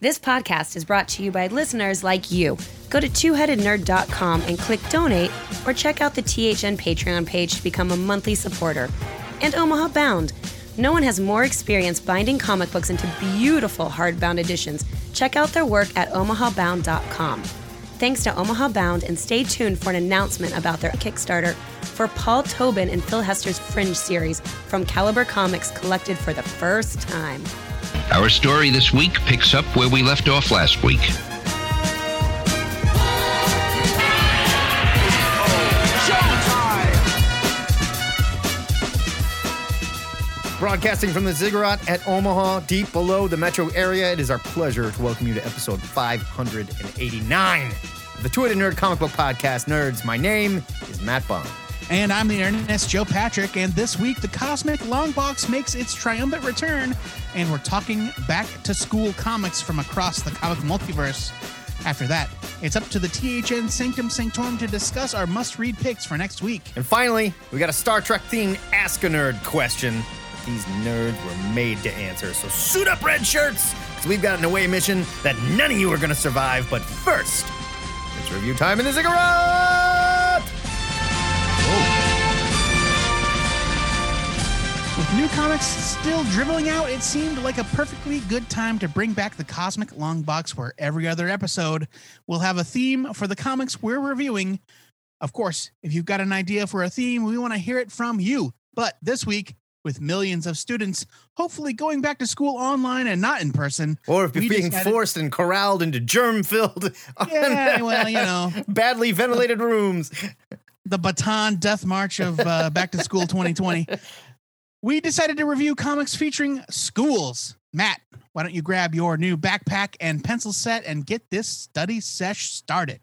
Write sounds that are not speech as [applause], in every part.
This podcast is brought to you by listeners like you. Go to twoheadednerd.com and click donate or check out the THN Patreon page to become a monthly supporter. And Omaha Bound. No one has more experience binding comic books into beautiful hardbound editions. Check out their work at omahabound.com. Thanks to Omaha Bound and stay tuned for an announcement about their Kickstarter for Paul Tobin and Phil Hester's Fringe series from Caliber Comics collected for the first time. Our story this week picks up where we left off last week. Broadcasting from the Ziggurat at Omaha, deep below the metro area, it is our pleasure to welcome you to episode 589 of the Two Nerd Comic Book Podcast. Nerds, my name is Matt Bond. And I'm the Ernest Joe Patrick, and this week the Cosmic Long Box makes its triumphant return, and we're talking back to school comics from across the comic multiverse. After that, it's up to the THN Sanctum Sanctorum to discuss our must read picks for next week. And finally, we got a Star Trek themed Ask a Nerd question. These nerds were made to answer, so suit up, red shirts, because we've got an away mission that none of you are going to survive. But first, it's review time in the Ziggurat! With new comics still dribbling out, it seemed like a perfectly good time to bring back the Cosmic Long Box, where every other episode will have a theme for the comics we're reviewing. Of course, if you've got an idea for a theme, we want to hear it from you. But this week, with millions of students hopefully going back to school online and not in person, Or if you're being forced and corralled into germ filled, [laughs] Yeah, well, you know. badly ventilated rooms. the baton death march of uh, back to school 2020 [laughs] we decided to review comics featuring schools matt why don't you grab your new backpack and pencil set and get this study sesh started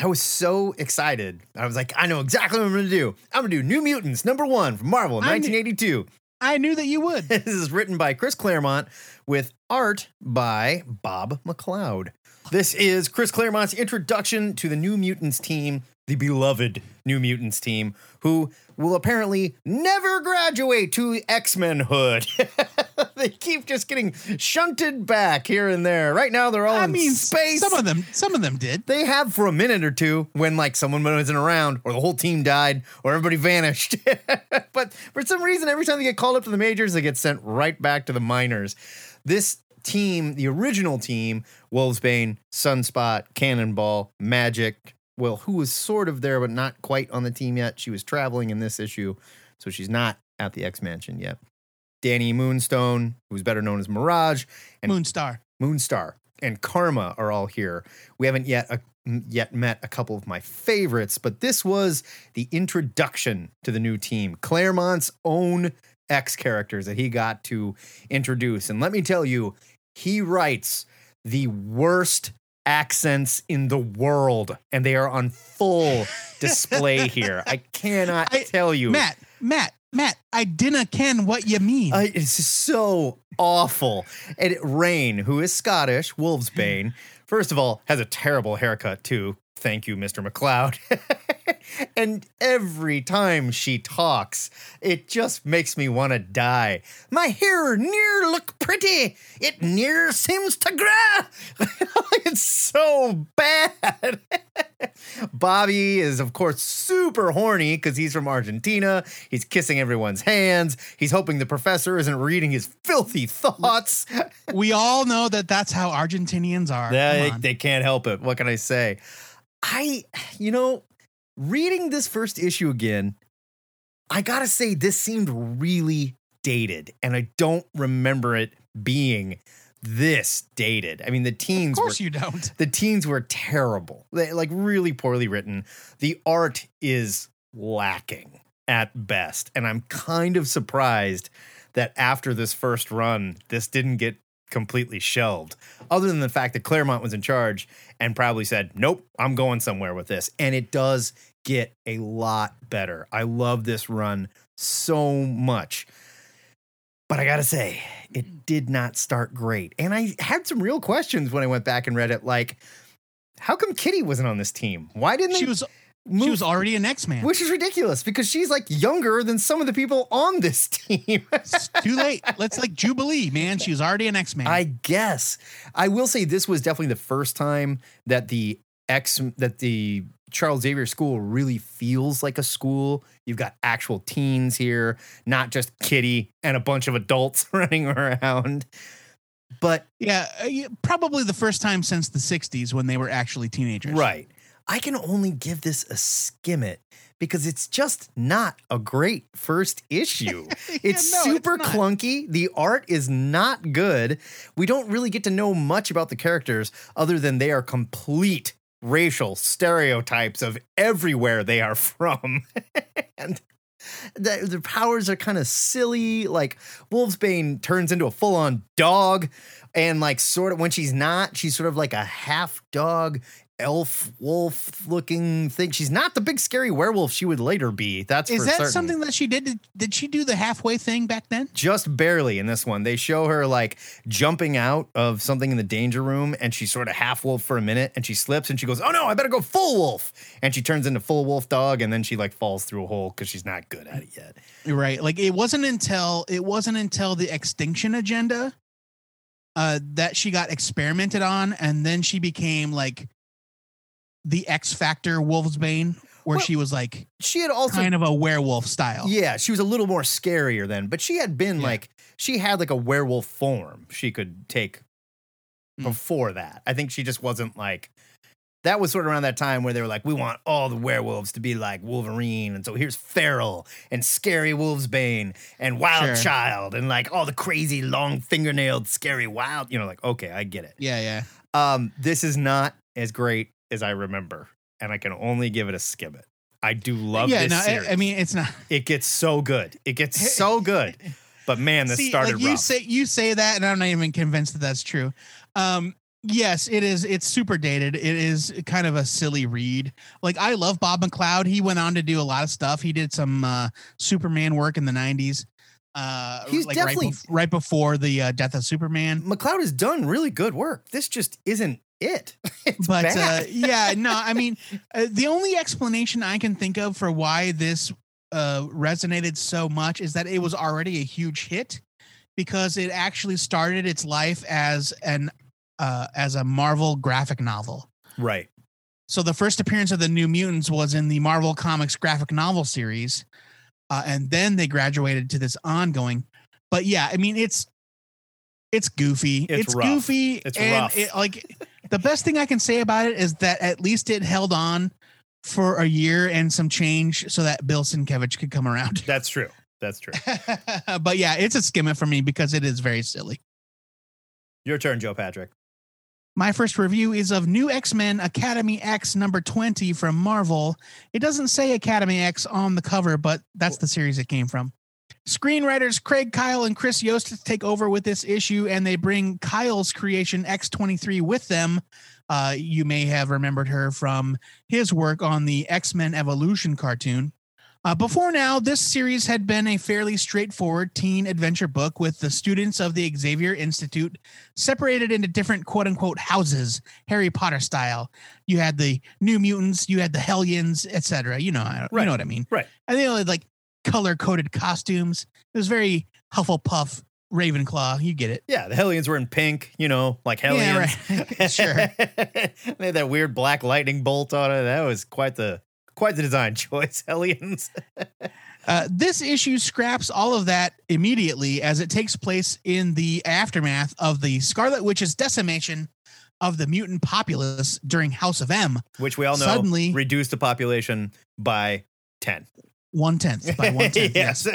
I was so excited. I was like, I know exactly what I'm going to do. I'm going to do New Mutants number one from Marvel, I knew- 1982. i knew that you would [laughs] This is written by Chris Claremont with art by Bob McLeod. This is Chris Claremont's introduction to the New Mutants team, the beloved New Mutants team, who will apparently never graduate to X Men hood. [laughs] they keep just getting shunted back here and there. Right now, they're all i in mean space. some of them some of them did They have for a minute or two when like someone wasn't around or the whole team died or everybody vanished. [laughs] but for some reason, every time they get called up to the majors, they get sent right back to the minors. This team, the original team, Wolfsbane, Sunspot, Cannonball, Magik, well, who was sort of there but not quite on the team yet. She was traveling in this issue, so she's not at the X Mansion yet. Dani Moonstone, who's better known as Mirage, and moonstar Moonstar and Karma are all here. We haven't yet uh, yet met a couple of my favorites, but this was the introduction to the new team. Claremont's own X characters that he got to introduce. And let me tell you, he writes the worst accents in the world, and they are on full [laughs] display here. I cannot I- tell you. matt matt matt i dinna ken what you mean I, it's so awful. And Rahne, who is Scottish, Wolfsbane, first of all, has a terrible haircut too. Thank you, Mr. McLeod. [laughs] and every time she talks, it just makes me want to die. My hair near look pretty. It near seems to grow. [laughs] it's so bad. [laughs] Bobby is, of course, super horny because he's from Argentina. He's kissing everyone's hands. He's hoping the professor isn't reading his filthy thoughts. we all know that that's how argentinians are Yeah, they, they can't help it. What can I say? I, you know, reading this first issue again, I gotta say, this seemed really dated, and I don't remember it being this dated. I mean, the teens. of course were you don't the teens were terrible, They- like really poorly written. The art is lacking at best, and I'm kind of surprised that after this first run, this didn't get completely shelved. Other than the fact that Claremont was in charge and probably said, "Nope, I'm going somewhere with this," and it does get a lot better. I love this run so much. But I gotta say, it did not start great. And I had some real questions when I went back and read it. Like, how come Kitty wasn't on this team? Why didn't she they? was She was already an X Man. which is ridiculous because she's like younger than some of the people on this [laughs] team. It's too late. Let's like Jubilee, man. She was already an X Man. I guess I will say this was definitely the first time that the X that the Charles Xavier School really feels like a school. You've got actual teens here, not just Kitty and a bunch of adults [laughs] running around. But uh, yeah, probably the first time since the '60s when they were actually teenagers. right, I can only give this a skim it because it's just not a great first issue. [laughs] It's no, super not. clunky. The art is not good. We don't really get to know much about the characters other than they are complete racial stereotypes of everywhere they are [laughs] from. and the, the powers are kind of silly. Like Wolfsbane turns into a full on dog. And like sort of when she's not, she's sort of like a half dog, elf wolf looking thing. She's not the big scary werewolf she would later be. That's Is that certain something that she did? Did- Did she do the halfway thing back then? just barely in this one. They show her like jumping out of something in the danger room and she's sort of half wolf for a minute and she slips and she goes, Oh no, I better go full wolf. And she turns into full wolf dog and then she like falls through a hole because she's not good at it yet. Right. Like it wasn't until it wasn't until the extinction agenda uh that she got experimented on and then she became like the X Factor Wolfsbane where Well- she was like She had also kind of a werewolf style. Yeah, she was a little more scarier then, but she had been Yeah. like she had like a werewolf form she could take Mm. before that. I think she just wasn't like that was sort of around that time where they were like, we want all the werewolves to be like Wolverine. And so here's Feral and Scary Wolfsbane and Wild Sure. Child and like all the crazy long fingernailed scary wild, you know, like, okay, I get it. Yeah, yeah. Um, this is not as great as I remember, and I can only give it a skim it. I do love yeah, this no, series. I, I mean it's not It gets so good. It gets [laughs] so good. But man, this See, started like you rough. say you say that and I'm not even convinced that that's true. Um yes, it is it's super dated. It is kind of a silly read. Like I love Bob McLeod. He went on to do a lot of stuff. He did some uh Superman work in the 90s. Uh He's like definitely- right, bef- right before the uh, death of Superman. McLeod has done really good work. This just isn't it. [laughs] It's but uh, yeah, no, I [laughs] mean, uh, the only explanation I can think of for why this uh, resonated so much is that it was already a huge hit because it actually started its life as an uh, as a Marvel graphic novel. right. So the first appearance of the New Mutants was in the Marvel Comics graphic novel series, uh, and then they graduated to this ongoing. But yeah, I mean, it's it's goofy. It's rough. goofy. It's and rough. It, like the best thing I can say about it is that at least it held on for a year and some change, so that Bill Sienkiewicz could come around. [laughs] That's true. That's true. but yeah, it's a skimmer for me because it is very silly. Your turn, Joe Patrick. My first review is of New X Men Academy X number 20 from Marvel. It doesn't say Academy X on the cover, but that's the series it came from. Screenwriters Craig Kyle and Chris Yost take over with this issue, and they bring Kyle's creation X23 with them. Uh, you may have remembered her from his work on the X Men Evolution cartoon. Uh, before now, this series had been a fairly straightforward teen adventure book with the students of the Xavier Institute separated into different quote unquote houses, Harry Potter style. You had the New Mutants, you had the Hellions, etc. You know, you know what I mean. Right. And they had like color coded costumes. It was very Hufflepuff, Ravenclaw. You get it. Yeah, the Hellions were in pink, you know, like Hellions. Yeah, right. [laughs] sure. [laughs] they had that weird black lightning bolt on it. That was quite the quite the design [laughs] choice, Hellions. [laughs] Uh, this issue scraps all of that immediately as it takes place in the aftermath of the Scarlet Witch's decimation of the mutant populace during House of M, Which we all know Suddenly- reduced the population by 10. one tenth by one tenth. [laughs] yes.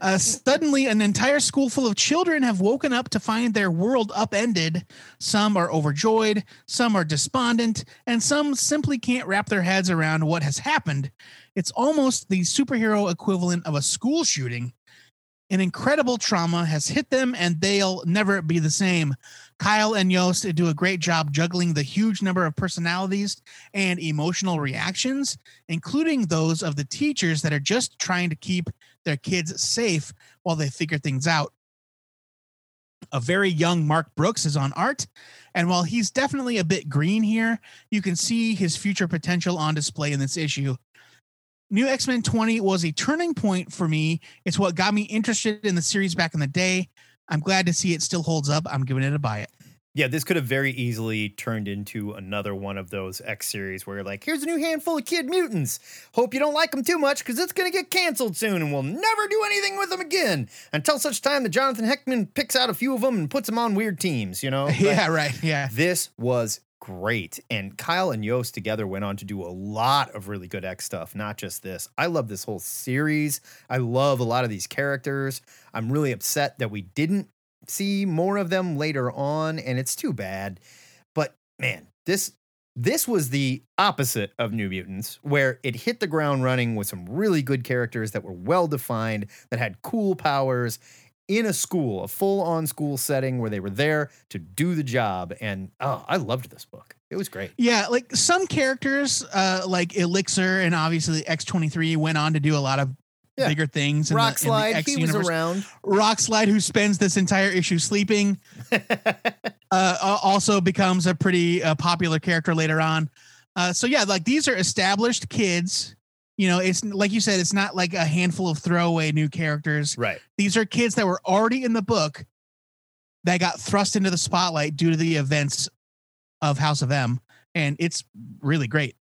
Uh, suddenly, an entire school full of children have woken up to find their world upended. Some are overjoyed, some are despondent, and some simply can't wrap their heads around what has happened. It's almost the superhero equivalent of a school shooting. An incredible trauma has hit them, and they'll never be the same. Kyle and Yost do a great job juggling the huge number of personalities and emotional reactions, including those of the teachers that are just trying to keep their kids safe while they figure things out. A very young Mark Brooks is on art. And while he's definitely a bit green here, you can see his future potential on display in this issue. New X Men 20 was a turning point for me. It's what got me interested in the series back in the day. I'm glad to see it still holds up. I'm giving it a buy it. Yeah, this could have very easily turned into another one of those X series where you're like, here's a new handful of kid mutants. Hope you don't like them too much because it's going to get canceled soon and we'll never do anything with them again until such time that Jonathan Hickman picks out a few of them and puts them on weird teams, you know? [laughs] yeah, right. Yeah. This was great. And Kyle and Yost together went on to do a lot of really good X stuff, not just this. I love this whole series. I love a lot of these characters. I'm really upset that we didn't see more of them later on, and it's too bad. But man, this this was the opposite of New Mutants, where it hit the ground running with some really good characters that were well defined, that had cool powers in a school, a full on school setting where they were there to do the job. And oh, I loved this book. It was great. Yeah, like some characters, uh, like Elixir and obviously X23 went on to do a lot of Yeah. bigger things. in the- Rock in the Slide, X he was universe. around. Rock Slide, who spends this entire issue sleeping, [laughs] uh, also becomes a pretty uh, popular character later on. Uh, so yeah, like these are established kids. You know, it's like you said, it's not like a handful of throwaway new characters. right. These are kids that were already in the book that got thrust into the spotlight due to the events of House of M, and it's really great.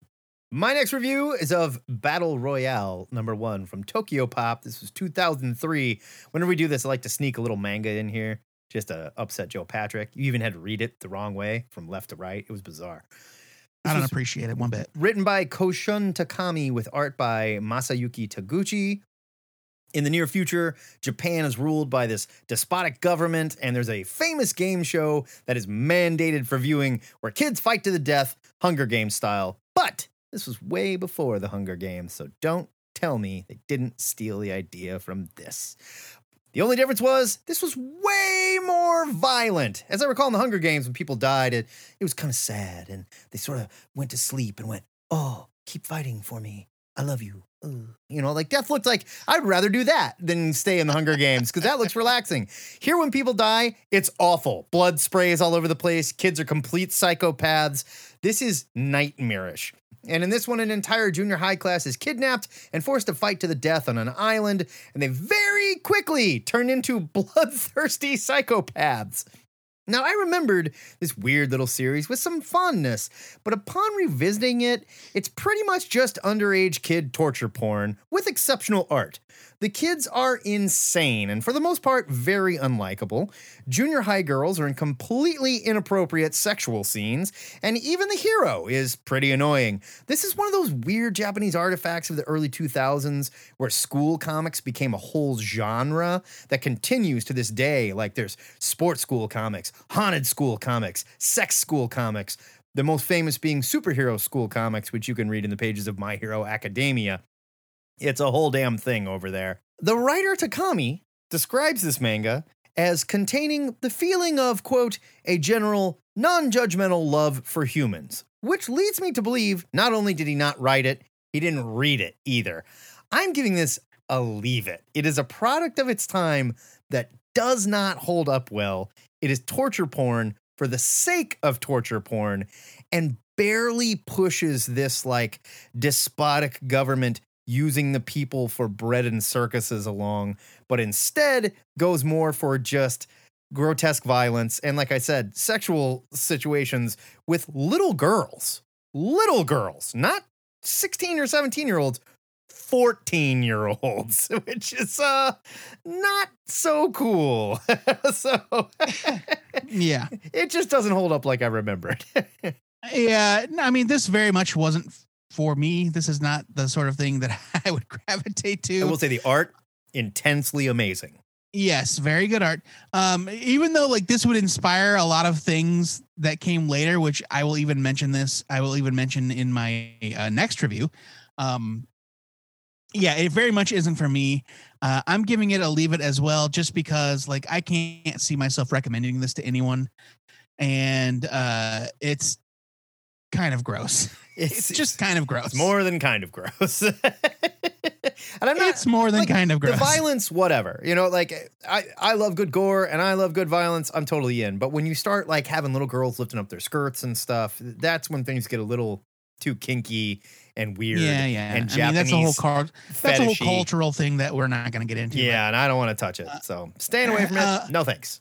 My next review is of Battle Royale number one from Tokyo Pop. This was 2003. Whenever we do this, I like to sneak a little manga in here just to upset Joe Patrick. You even had to read it the wrong way from left to right. It was bizarre. I don't appreciate it one bit. written by Koshun Takami with art by Masayuki Taguchi. In the near future, Japan is ruled by this despotic government, and there's a famous game show that is mandated for viewing where kids fight to the death, Hunger Games style. But this was way before the Hunger Games, so don't tell me they didn't steal the idea from this. The only difference was this was way more violent. As I recall in the Hunger Games, when people died, it, it was kind of sad, and they sort of went to sleep and went, Oh, keep fighting for me. I love you. Ugh." You know, like death looks like I'd rather do that than stay in the Hunger Games because that looks relaxing. Here, when people die, it's awful. Blood sprays all over the place. Kids are complete psychopaths. This is nightmarish. And in this one, an entire junior high class is kidnapped and forced to fight to the death on an island, and they very quickly turn into [laughs] bloodthirsty psychopaths. Now, I remembered this weird little series with some fondness, but upon revisiting it, it's pretty much just underage kid torture porn with exceptional art. The kids are insane and, for the most part, very unlikable. Junior high girls are in completely inappropriate sexual scenes, and even the hero is pretty annoying. This is one of those weird Japanese artifacts of the early 2000s where school comics became a whole genre that continues to this day. Like there's sports school comics, haunted school comics, sex school comics. The most famous being superhero school comics, which you can read in the pages of My Hero Academia. It's a whole damn thing over there. The writer Takami describes this manga as containing the feeling of, quote, a general non judgmental love for humans, which leads me to believe not only did he not write it, he didn't read it either. I'm giving this a leave it. It is a product of its time that does not hold up well. It is torture porn for the sake of torture porn and barely pushes this like despotic government using the people for bread and circuses along, but instead goes more for just grotesque violence and, like I said, sexual situations with little girls. Little girls, not 16 or 17 year olds, 14 year olds, [laughs] which is uh not so cool. [laughs] so [laughs] Yeah. it just doesn't hold up like I remembered. Yeah, I mean, this very much wasn't for me. This is not the sort of thing that [laughs] I would gravitate to. I will say the art intensely amazing. Yes, very good art. Um, even though like this would inspire a lot of things that came later, which I will even mention this. I will even mention in my uh, next review. Um, yeah, it very much isn't for me. Uh, I'm giving it a leave it as well, just because like I can't see myself recommending this to anyone, and uh, it's kind of gross. [laughs] It's just kind of gross. It's more than kind of gross. [laughs] And I'm not it's more than like, kind of gross. the violence, whatever. You know, like I, I love good gore and I love good violence. I'm totally in. But when you start like having little girls lifting up their skirts and stuff, that's when things get a little too kinky and weird. yeah, yeah. And I mean, that's a whole Japanese that's a whole cultural thing that we're not going to get into. Yeah, and I don't want to touch it. So staying away from it. uh, no thanks.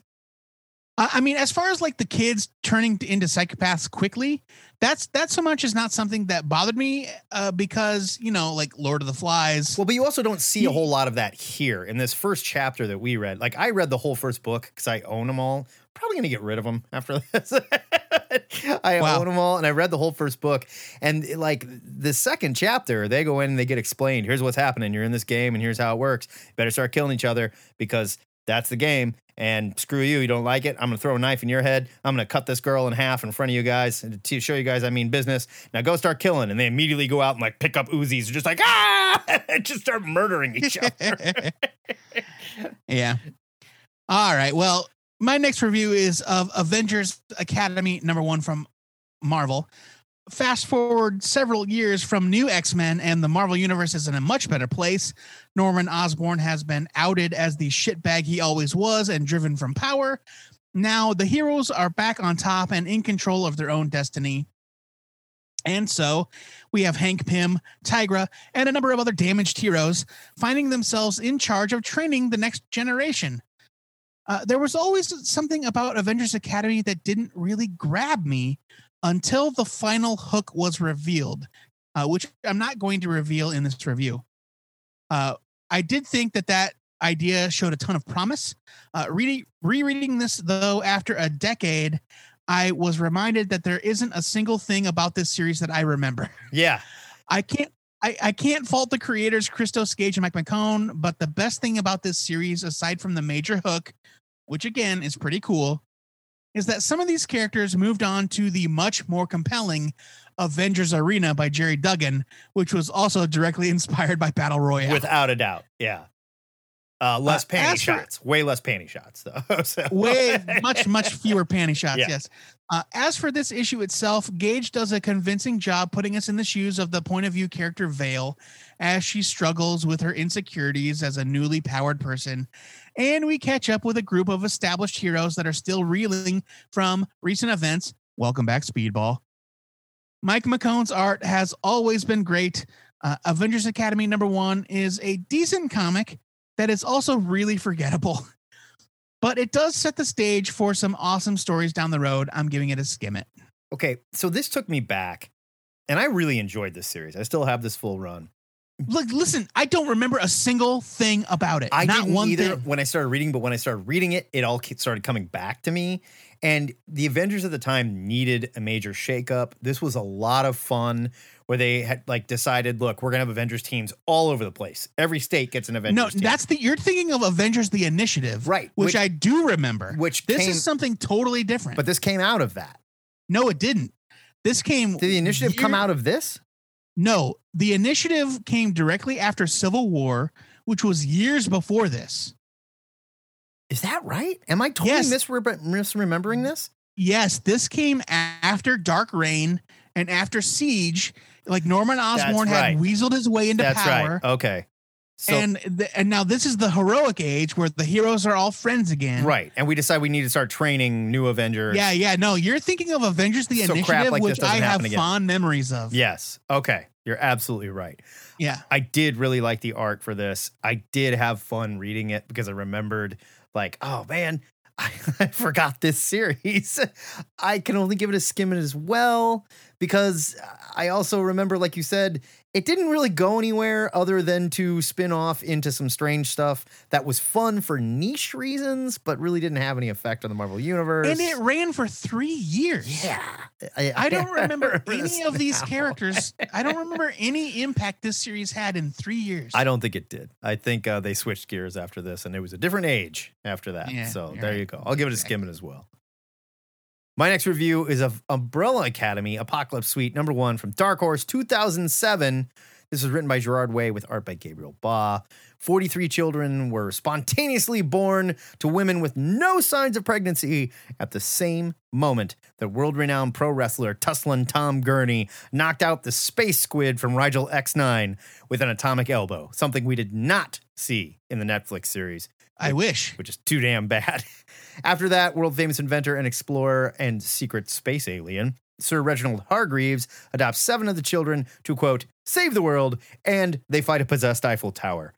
I mean, as far as like the kids turning into psychopaths quickly, that's that so much is not something that bothered me uh, because you know, like Lord of the Flies. Well, but you also don't see a whole lot of that here in this first chapter that we read. Like I read the whole first book because I own them all. Probably gonna get rid of them after [laughs] this. I Wow. own them all, and I read the whole first book. And like the second chapter, they go in and they get explained. Here's what's happening. You're in this game, and here's how it works. better start killing each other because that's the game. And screw you, you don't like it. I'm gonna throw a knife in your head. I'm gonna cut this girl in half in front of you guys to show you guys I mean business. Now go start killing. And they immediately go out and like pick up Uzis, just like ah, [laughs] just start murdering each [laughs] other. yeah. All right. Well, my next review is of Avengers Academy number one from Marvel. Fast forward several years from New X Men, and the Marvel Universe is in a much better place. Norman Osborn has been outed as the shitbag he always was and driven from power. Now the heroes are back on top and in control of their own destiny. And so we have Hank Pym, Tigra, and a number of other damaged heroes finding themselves in charge of training the next generation. Uh, there was always something about Avengers Academy that didn't really grab me until the final hook was revealed, uh, which I'm not going to reveal in this review. Uh, I did think that that idea showed a ton of promise. Uh, reading, rereading this, though, after a decade, I was reminded that there isn't a single thing about this series that I remember. yeah. [laughs] I can't I, I can't fault the creators Christos Gage and Mike McKone, but the best thing about this series, aside from the major hook, which again is pretty cool, is that some of these characters moved on to the much more compelling Avengers Arena by Gerry Duggan, which was also directly [laughs] inspired by Battle Royale. Without a doubt. Yeah. Uh, less Uh, panty as for- shots. Way less panty shots, though. [laughs] So- way [laughs] much much fewer panty shots Yeah. yes uh, as for this issue itself gage does a convincing job putting us in the shoes of the point of view character veil as she struggles with her insecurities as a newly powered person and we catch up with a group of established heroes that are still reeling from recent events welcome back speedball mike mckone's art has always been great uh, avengers academy number one is a decent comic that is also really forgettable [laughs] but it does set the stage for some awesome stories down the road. I'm giving it a skim it. okay. So this took me back, and I really enjoyed this series. I still have this full run. Look, listen, I don't remember a single thing about it. I Not didn't one either thing. when I started reading, but when I started reading it, it all started coming back to me. And the Avengers at the time needed a major shakeup. This was a lot of fun where they had like decided, look, we're gonna have Avengers teams all over the place. Every state gets an Avengers No, team. that's the you're thinking of Avengers the Initiative, Right, Which, which- I do remember. which this came, is something totally different. but this came out of that. no, it didn't. This came Did the initiative come out of this? No, the initiative came directly after Civil War, which was years before this. Is that right? Am I totally Yes. misre- misremembering this? Yes, this came after Dark Reign and after Siege. Like Norman Osborn right. had weaseled his way into That's power. right. Okay. So, and and now this is the heroic age where the heroes are all friends again. right, and we decide we need to start training new Avengers. Yeah, yeah. No, you're thinking of Avengers: The So Initiative, like which I have again. fond memories of. Yes. Okay. You're absolutely right. yeah. I did really like the arc for this. I did have fun reading it because I remembered, like, oh man, I, [laughs] I forgot this series. [laughs] I can only give it a skim as well because I also remember, like you said, it didn't really go anywhere other than to spin off into some strange stuff that was fun for niche reasons, but really didn't have any effect on the Marvel Universe. And it ran for three years. yeah. I don't [laughs] remember any of these now. characters. I don't [laughs] remember any impact this series had in three years. I don't think it did. I think uh, they switched gears after this, and it was a different age after that. Yeah, so there right. you go. I'll give it a Exactly. skimming as well. My next review is of Umbrella Academy Apocalypse Suite number one from Dark Horse 2007. This was written by Gerard Way with art by Gabriel Ba. 43 children were spontaneously born to women with no signs of pregnancy at the same moment that world renowned pro wrestler Tusslin Tom Gurney knocked out the space squid from Rigel X9 with an atomic elbow, something we did not see in the Netflix series I wish. which is too damn bad. [laughs] After that, world famous inventor and explorer and secret space alien, Sir Reginald Hargreaves adopts seven of the children to quote, save the world, and they fight a possessed Eiffel Tower.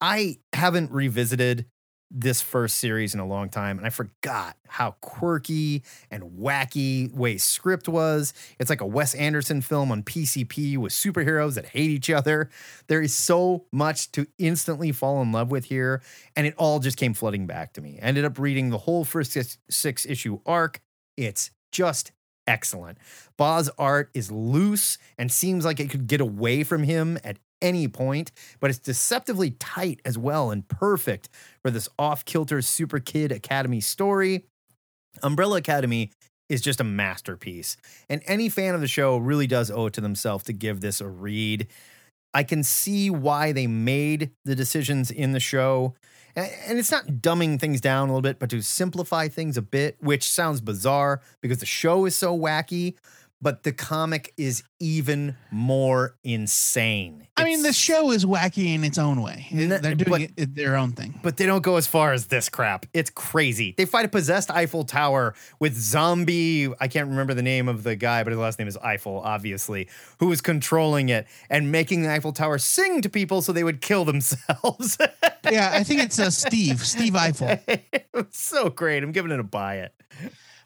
I haven't revisited this first series in a long time, and I forgot how quirky and wacky way script was. It's like a Wes Anderson film on PCP with superheroes that hate each other. There is so much to instantly fall in love with here, and it all just came flooding back to me. I ended up reading the whole first six, six issue arc. It's just excellent. Ba's art is loose and seems like it could get away from him at any point, but it's deceptively tight as well and perfect for this off kilter Super Kid Academy story. Umbrella Academy is just a masterpiece, and any fan of the show really does owe it to themselves to give this a read. I can see why they made the decisions in the show. And it's not dumbing things down a little bit, but to simplify things a bit, which sounds bizarre because the show is so wacky, but the comic is even more insane. I mean, the show is wacky in its own way. N- They're doing but- it, it their own thing. But they don't go as far as this crap. It's crazy. They fight a possessed Eiffel Tower with zombie. I can't remember the name of the guy, but his last name is Eiffel, obviously, who is controlling it and making the Eiffel Tower sing to people so they would kill themselves. yeah, I think it's uh, [laughs] Steve, Steve Eiffel. [laughs] it's so great. I'm giving it a buy it.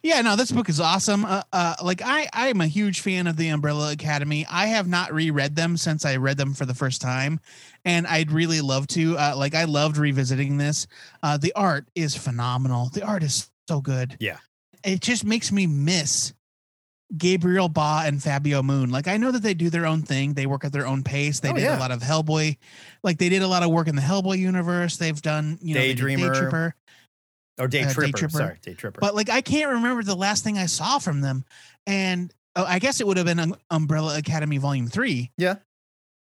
Yeah, no, this book is awesome. Uh, uh, like I, I am a huge fan of the Umbrella Academy. I have not reread them since I read them for the first time, and I'd really love to. Uh, like I loved revisiting this. Uh, the art is phenomenal. The art is so good. Yeah. it just makes me miss Gabriel Ba and Fabio Moon. Like I know that they do their own thing. They work at their own pace. They Oh, did yeah. a lot of Hellboy. Like they did a lot of work in the Hellboy universe. They've done you know Daydreamer. Tripper. Or Day Uh, Day Tripper. Tripper. Sorry, Day Tripper. But like I can't remember the last thing I saw from them. And oh, I guess it would have been um, Umbrella Academy Volume 3. Yeah.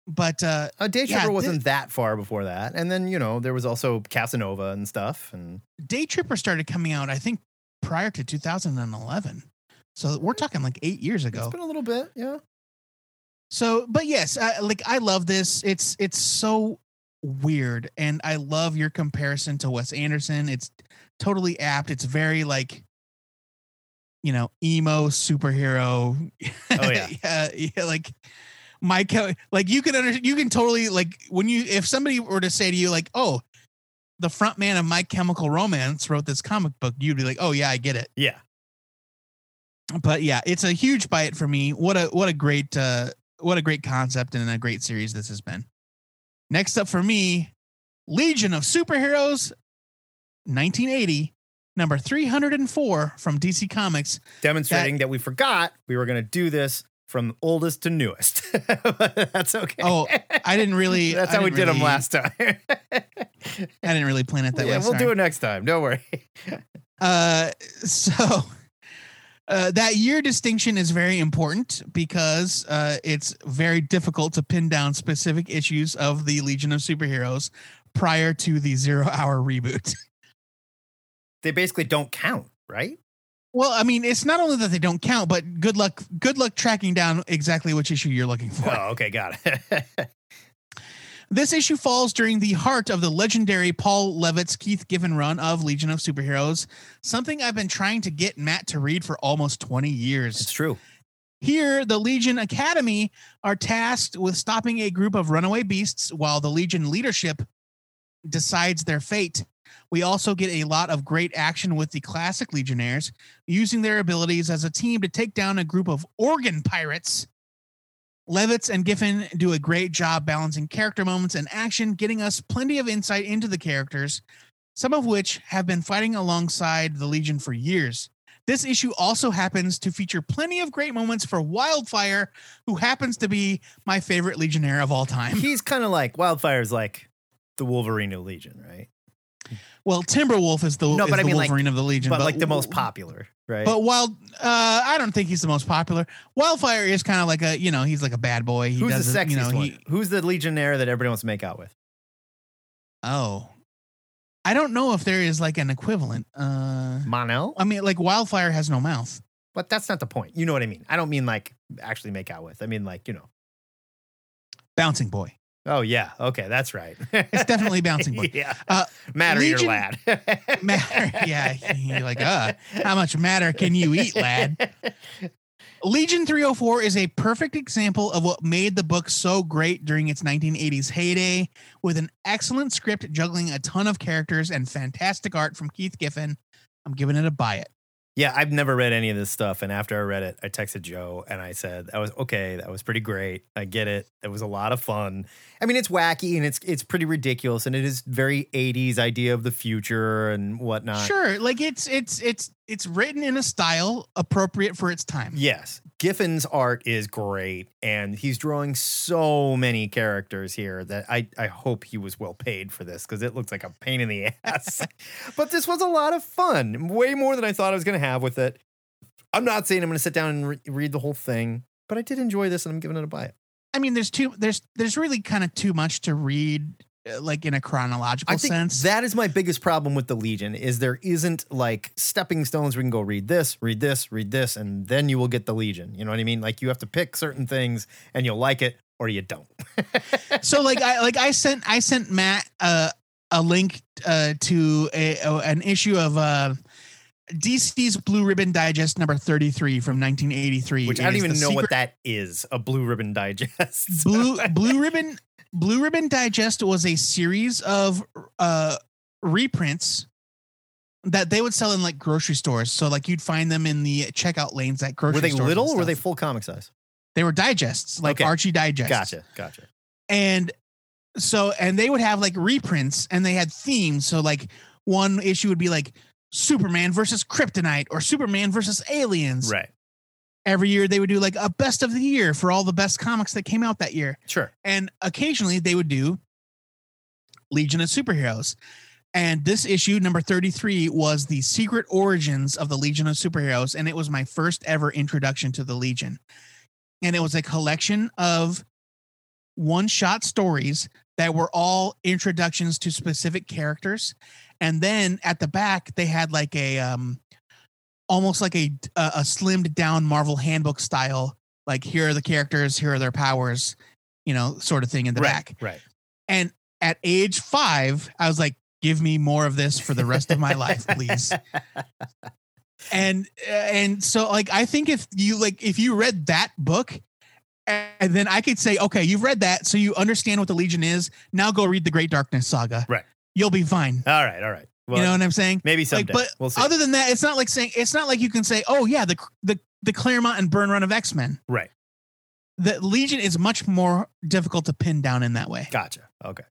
But uh uh, Day Tripper thi- wasn't that far before that. And then, you know, there was also Casanova and stuff. And Day Tripper started coming out I think prior to 2011. So we're talking like 8 years ago. It's been a little bit. Yeah. So but yes, I, like I love this. It's it's so weird and I love your comparison to Wes Anderson. It's totally apt. It's very like you know, emo superhero. Oh, [laughs] yeah. yeah, yeah, like my like you can under, you can totally like when you if somebody were to say to you like, "Oh, the front man of My Chemical Romance wrote this comic book," you'd be like, "Oh yeah, I get it." Yeah. But yeah, it's a huge bite for me. What a what a great uh what a great concept and a great series this has been. Next up for me, Legion of Superheroes 1980, number 304 from DC Comics. Demonstrating that, we forgot we were going to do this from oldest to newest. [laughs] That's okay. Oh, I didn't really [laughs] That's I how we did them last time. [laughs] I didn't really plan it that yeah, way. we'll sorry. do it next time. Don't worry. Uh, so uh, that year distinction is very important because uh, it's very difficult to pin down specific issues of the Legion of Superheroes prior to the zero hour reboot. They basically don't count, right? Well, I mean, it's not only that they don't count, but good luck, good luck tracking down exactly which issue you're looking for. Oh, okay, got it. [laughs] This issue falls during the heart of the legendary Paul Levitz Keith Giffen run of Legion of Superheroes, something I've been trying to get Matt to read for almost 20 years. it's true. Here, the Legion Academy are tasked with stopping a group of runaway beasts while the Legion leadership decides their fate. We also get a lot of great action with the classic Legionnaires, using their abilities as a team to take down a group of organ pirates. Levitz and Giffen do a great job balancing character moments and action, getting us plenty of insight into the characters, some of which have been fighting alongside the Legion for years. This issue also happens to feature plenty of great moments for Wildfire, who happens to be my favorite Legionnaire of all time. He's kind of like Wildfire's like the Wolverine of Legion, right? Well, Timberwolf is the, No, is but I mean, like- Wolverine of the Legion, but like the most popular, right? But while uh, I don't think he's the most popular, Wildfire is kind of like a you know he's like a bad boy. He Who's the sexiest you know, one? he- Who's the Legionnaire that everybody wants to make out with? oh, I don't know if there is like an equivalent. Uh, Mon-El? I mean, like Wildfire has no mouth. But that's not the point. You know what I mean? I don't mean like actually make out with. I mean like, you know. Bouncing boy. Oh yeah. Okay, that's right. It's definitely Bouncing [laughs] Boy. yeah. Uh, Matter-Eater Legion- lad. [laughs] Matter, yeah. You're like, uh, how much matter can you eat, lad? Legion 304 is a perfect example of what made the book so great during its 1980s heyday, with an excellent script juggling a ton of characters and fantastic art from Keith Giffen. I'm giving it a buy it. Yeah, I've never read any of this stuff. And after I read it, I texted Joe and I said, "That was okay. That was pretty great. I get it. It was a lot of fun. I mean, it's wacky and it's it's pretty ridiculous, and it is very '80s idea of the future and whatnot. Sure, like it's it's it's it's written in a style appropriate for its time. Yes, Giffen's art is great, and he's drawing so many characters here that I I hope he was well paid for this because it looks like a pain in the [laughs] ass. but this was a lot of fun, way more than I thought I was going to have with it. I'm not saying I'm going to sit down and re- read the whole thing, but I did enjoy this, and I'm giving it a buy. It. I mean, there's too there's there's really kind of too much to read, uh, like in a chronological I think sense. that is my biggest problem with the Legion is there isn't like stepping stones you can go read this, read this, read this, and then you will get the Legion. You know what I mean? Like you have to pick certain things and you'll like it or you don't. [laughs] so like I like I sent I sent Matt uh, a link uh, to a, a- an issue of uh, DC's Blue Ribbon Digest number 33 from 1983. Which It I don't even know what that is. A blue ribbon digest. [laughs] Blue Blue Ribbon Blue Ribbon Digest was a series of uh reprints that they would sell in like grocery stores. So like you'd find them in the checkout lanes at grocery were they stores. little or were they full comic size? They were digests, like Okay. Archie Digest. Gotcha. Gotcha. and so and they would have like reprints and they had themes so like one issue would be like superman versus kryptonite or superman versus aliens Right. every year they would do like a best of the year for all the best comics that came out that year Sure. and occasionally they would do legion of superheroes and this issue number 33 was the secret origins of the legion of superheroes and it was my first ever introduction to the legion and it was a collection of one shot stories that were all introductions to specific characters and then at the back they had like a um almost like a a, a slimmed down marvel handbook style like here are the characters here are their powers you know sort of thing in the right. back Right. and at age 5 i was like give me more of this for the rest of my life please and and so like i think if you like if you read that book and then i could say okay you've read that so you understand what the legion is now go read the great darkness saga Right. You'll be fine All right. All right. Well, you know what i'm saying maybe like someday. but we'll see. other than that it's not like saying it's not like you can say oh yeah the the the claremont and byrne run of x-men right. the legion is much more difficult to pin down in that way Gotcha. Okay.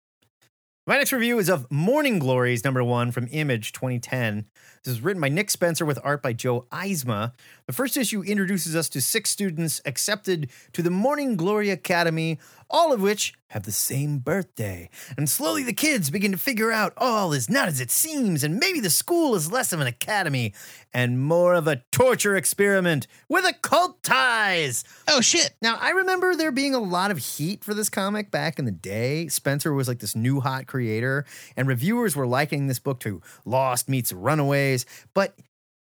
My next review is of Morning Glories, number one from Image 2010. This is written by Nick Spencer with art by Joe Eisma. The first issue introduces us to six students accepted to the Morning Glory Academy, all of which have the same birthday. And slowly the kids begin to figure out all is not as it seems, and maybe the school is less of an academy and more of a torture experiment with occult ties. oh shit Now, I remember there being a lot of heat for this comic back in the day. Spencer was like this new hot creator, and reviewers were likening this book to Lost meets Runaways, but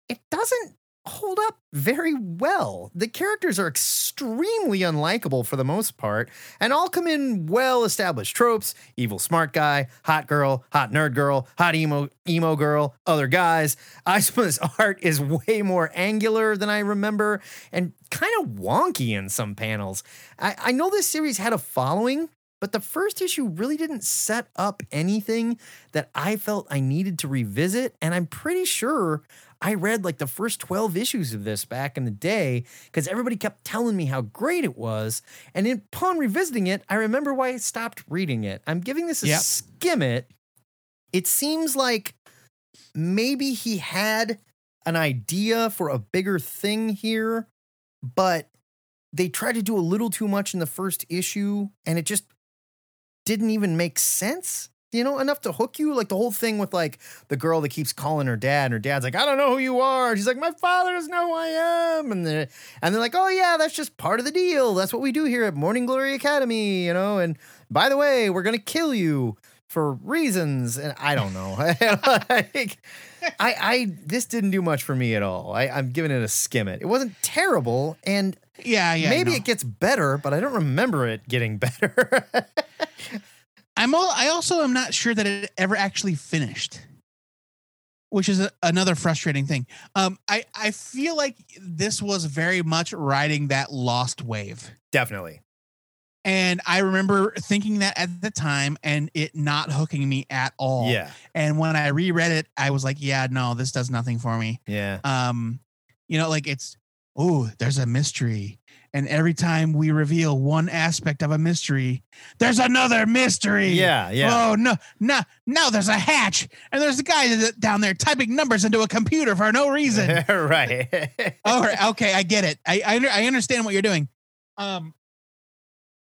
it doesn't hold up very well. The characters are extremely unlikable for the most part, and all come in well established tropes evil smart guy, hot girl, hot nerd girl, hot emo, emo girl, other guys. [laughs] Eisma's art is way more angular than I remember and kind of wonky in some panels. I, I know this series had a following. But the first issue really didn't set up anything that I felt I needed to revisit. And I'm pretty sure I read like the first 12 issues of this back in the day because everybody kept telling me how great it was. And in, upon revisiting it, I remember why I stopped reading it. I'm giving this a Yep. skim it. It seems like maybe he had an idea for a bigger thing here, but they tried to do a little too much in the first issue and it just didn't even make sense. you know, enough to hook you. Like the whole thing with like the girl that keeps calling her dad, and her dad's like, I don't know who you are. She's like, my father doesn't know who I am. And they're, and they're like, oh yeah, that's just part of the deal. That's what we do here at Morning Glory Academy, you know. And by the way, we're gonna kill you for reasons. And I don't know. [laughs] like, I, I, this didn't do much for me at all. I, I'm giving it a skim it. It wasn't terrible, and Yeah, yeah. maybe no. it gets better, but I don't remember it getting [laughs] better. I'm. al- I also am not sure that it ever actually finished, which is a, another frustrating thing. Um, I I feel like this was very much riding that lost wave, Definitely. and I remember thinking that at the time, and it not hooking me at all. Yeah. And when I reread it, I was like, yeah, no, this does nothing for me. Yeah. Um, you know, like it's oh, there's a mystery. And every time we reveal one aspect of a mystery, there's another mystery. Yeah. Yeah. Oh no, no, now there's a hatch, and there's a guy down there typing numbers into a computer for no reason. [laughs] right. [laughs] All right, okay, I get it. I I, under- I understand what you're doing. Um,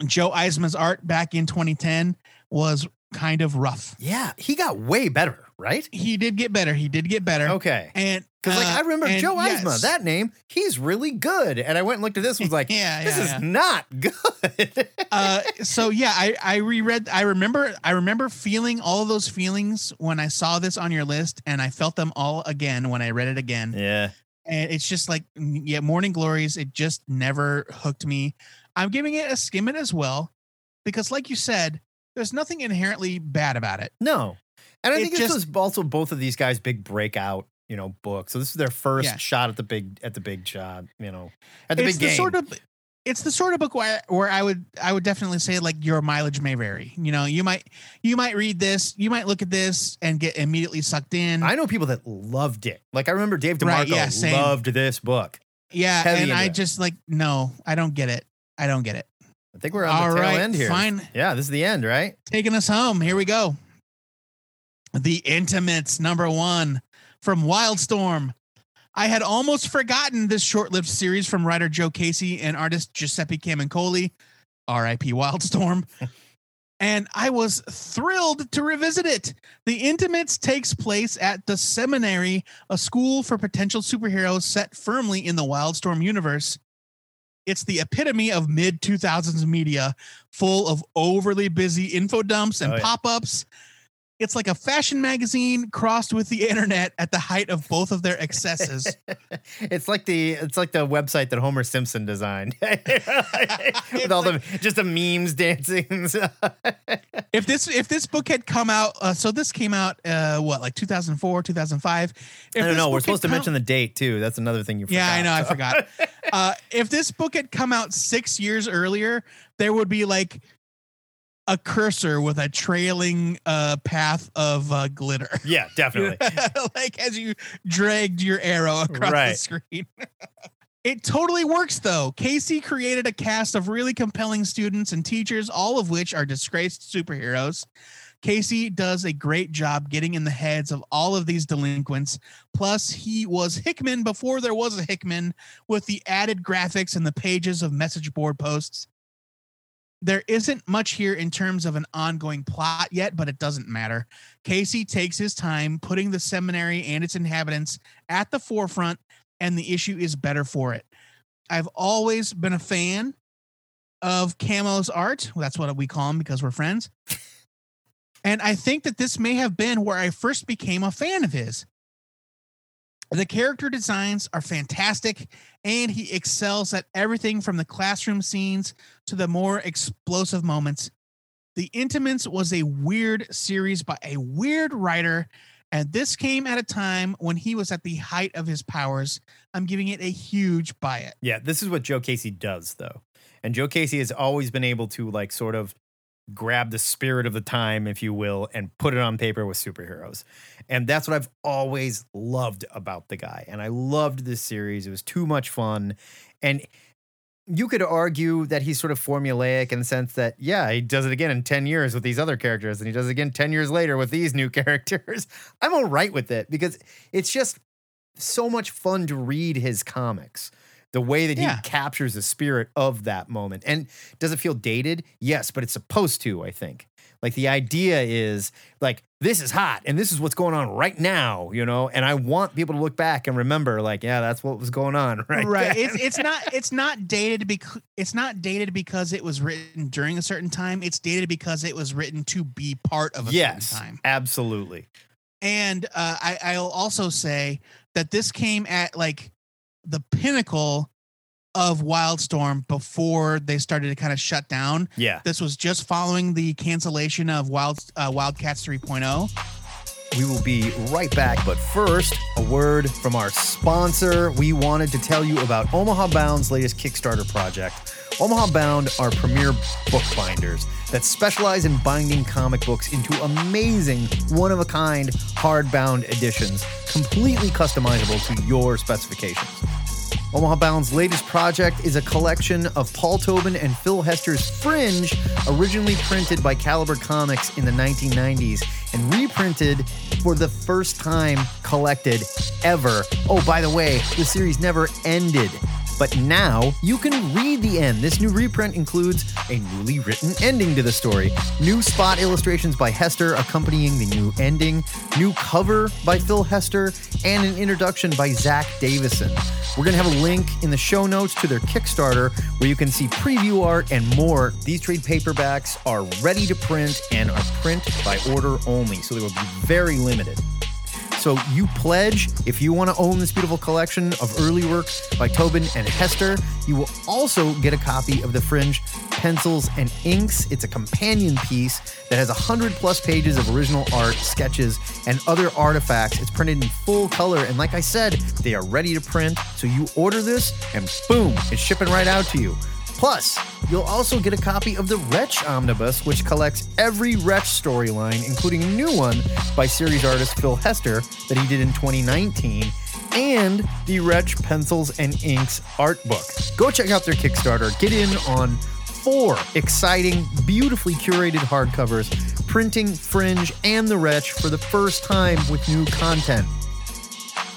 Joe Eisma's art back in 2010 was kind of rough. yeah. He got way better, right? He did get better. He did get better. Okay. And Because like uh, I remember and Joe yes. Eisma, that name, he's really good. And I went and looked at this and was like, [laughs] Yeah, this yeah, is yeah. not [laughs] good. uh so yeah i i reread i remember i remember feeling all of those feelings when i saw this on your list and i felt them all again when i read it again yeah. and it's just like mm, yeah morning glories it just never hooked me i'm giving it a skim it as well because like you said there's nothing inherently bad about it No. And I think this was also both of these guys' big breakout, you know, book. So this is their first Yeah. shot at the big at the big shot, you know, at the it's big the game. sort of it's the sort of book where, where I would I would definitely say like your mileage may vary. You know, you might you might read this, you might look at this and get immediately sucked in. I know people that loved it. Like I remember Dave DeMarco Right, yeah, loved this book. Yeah, heavy and I it. just like no, I don't get it. I don't get it. I think we're on All the tail right, end here. fine. Yeah, this is the end, right? Taking us home. Here we go. The Intimates, number one from Wildstorm. I had almost forgotten this short-lived series from writer Joe Casey and artist Giuseppe Camuncoli, R.I.P. Wildstorm. [laughs] and I was thrilled to revisit it. The Intimates takes place at the Seminary, a school for potential superheroes set firmly in the Wildstorm universe. It's the epitome of mid 2000s media, full of overly busy info dumps and Oh, yeah. pop ups. It's like a fashion magazine crossed with the internet at the height of both of their excesses. [laughs] it's like the it's like the website that Homer Simpson designed [laughs] with all the just the memes dancing. [laughs] if this if this book had come out, uh, so this came out uh, what like 2004, 2005. If I don't know. We're supposed to mention the date too. That's another thing you forgot. Yeah, I know. I forgot. Uh, if this book had come out six years earlier, there would be like a cursor with a trailing uh, path of uh, glitter, Yeah, definitely. [laughs] like as you dragged your arrow across the screen. [laughs] It totally works though. Casey created a cast of really compelling students and teachers, all of which are disgraced superheroes. Casey does a great job getting in the heads of all of these delinquents. Plus, he was Hickman before there was a Hickman with the added graphics and the pages of message board posts. There isn't much here in terms of an ongoing plot yet, but it doesn't matter. Casey takes his time putting the seminary and its inhabitants at the forefront, and the issue is better for it. I've always been a fan of Camo's art. That's what we call him because we're friends. And I think that this may have been where I first became a fan of his. The character designs are fantastic, and he excels at everything from the classroom scenes to the more explosive moments. The Intimates was a weird series by a weird writer, and this came at a time when he was at the height of his powers. I'm giving it a huge buy it. Yeah, this is what Joe Casey does though. And Joe Casey has always been able to like sort of grab the spirit of the time, if you will, and put it on paper with superheroes. And that's what I've always loved about the guy. And I loved this series. It was too much fun. And you could argue that he's sort of formulaic in the sense that, yeah, he does it again in 10 years with these other characters, and he does it again 10 years later with these new [laughs] characters. I'm all right with it because it's just so much fun to read his comics. The way that Yeah. he captures the spirit of that moment. And does it feel dated? Yes, but it's supposed to, I think. Like the idea is like this is hot and this is what's going on right now, you know. And I want people to look back and remember, like, yeah, that's what was going on, [laughs] right? right then. it's, it's not it's not dated because it's not dated because it was written during a certain time it's dated because it was written to be part of a yes, certain time absolutely. and uh, I, i'll also say that this came at like the pinnacle of wildstorm before they started to kind of shut down Yeah. this was just following the cancellation of wild uh, wildcats oh. 3.0 We will be right back, but first, a word from our sponsor. We wanted to tell you about Omaha Bound's latest Kickstarter project. Omaha Bound are premier bookbinders that specialize in binding comic books into amazing, one of a kind hardbound editions, completely customizable to your specifications. Omaha Bound's latest project is a collection of Paul Tobin and Phil Hester's Fringe, originally printed by Caliber Comics in the 1990s and reprinted for the first time collected ever. Oh, by the way, the series never ended. But now you can read the end. This new reprint includes a newly written ending to the story, new spot illustrations by Hester accompanying the new ending, new cover by Phil Hester, and an introduction by Zach Davison. We're going to have a link in the show notes to their Kickstarter where you can see preview art and more. These trade paperbacks are ready to print and are print by order only, so they will be very limited. So you pledge if you want to own this beautiful collection of early works by Tobin and Hester. You will also get a copy of the Fringe pencils and inks. It's a companion piece that has 100 plus pages of original art, sketches, and other artifacts. It's printed in full color. And like I said, they are ready to print. So you order this and boom, it's shipping right out to you. Plus, you'll also get a copy of the Wretch Omnibus, which collects every Wretch storyline, including a new one by series artist Phil Hester that he did in 2019, and the Wretch Pencils and Inks art book. Go check out their Kickstarter. Get in on four exciting, beautifully curated hardcovers, printing Fringe and the Wretch for the first time with new content.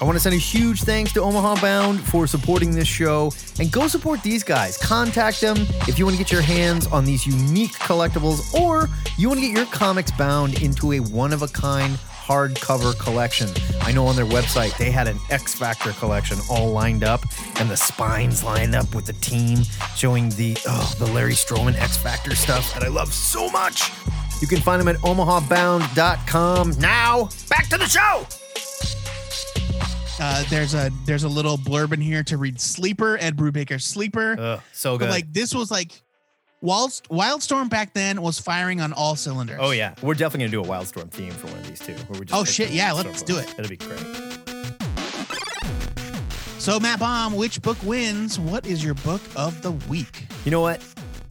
I want to send a huge thanks to Omaha Bound for supporting this show and go support these guys. Contact them if you want to get your hands on these unique collectibles or you want to get your comics bound into a one of a kind hardcover collection. I know on their website they had an X Factor collection all lined up and the spines lined up with the team showing the oh, the Larry Stroman X Factor stuff that I love so much. You can find them at omahabound.com. Now, back to the show. Uh, there's a there's a little blurb in here to read sleeper ed brubaker's sleeper Ugh, so but good. like this was like Wild, Wildstorm back then was firing on all cylinders. Oh yeah, we're definitely gonna do a Wildstorm theme for one of these too. Where we just Oh, shit, yeah, let's do it. That'd be great. So Matt Bomb, which book wins? What is your book of the week? You know what?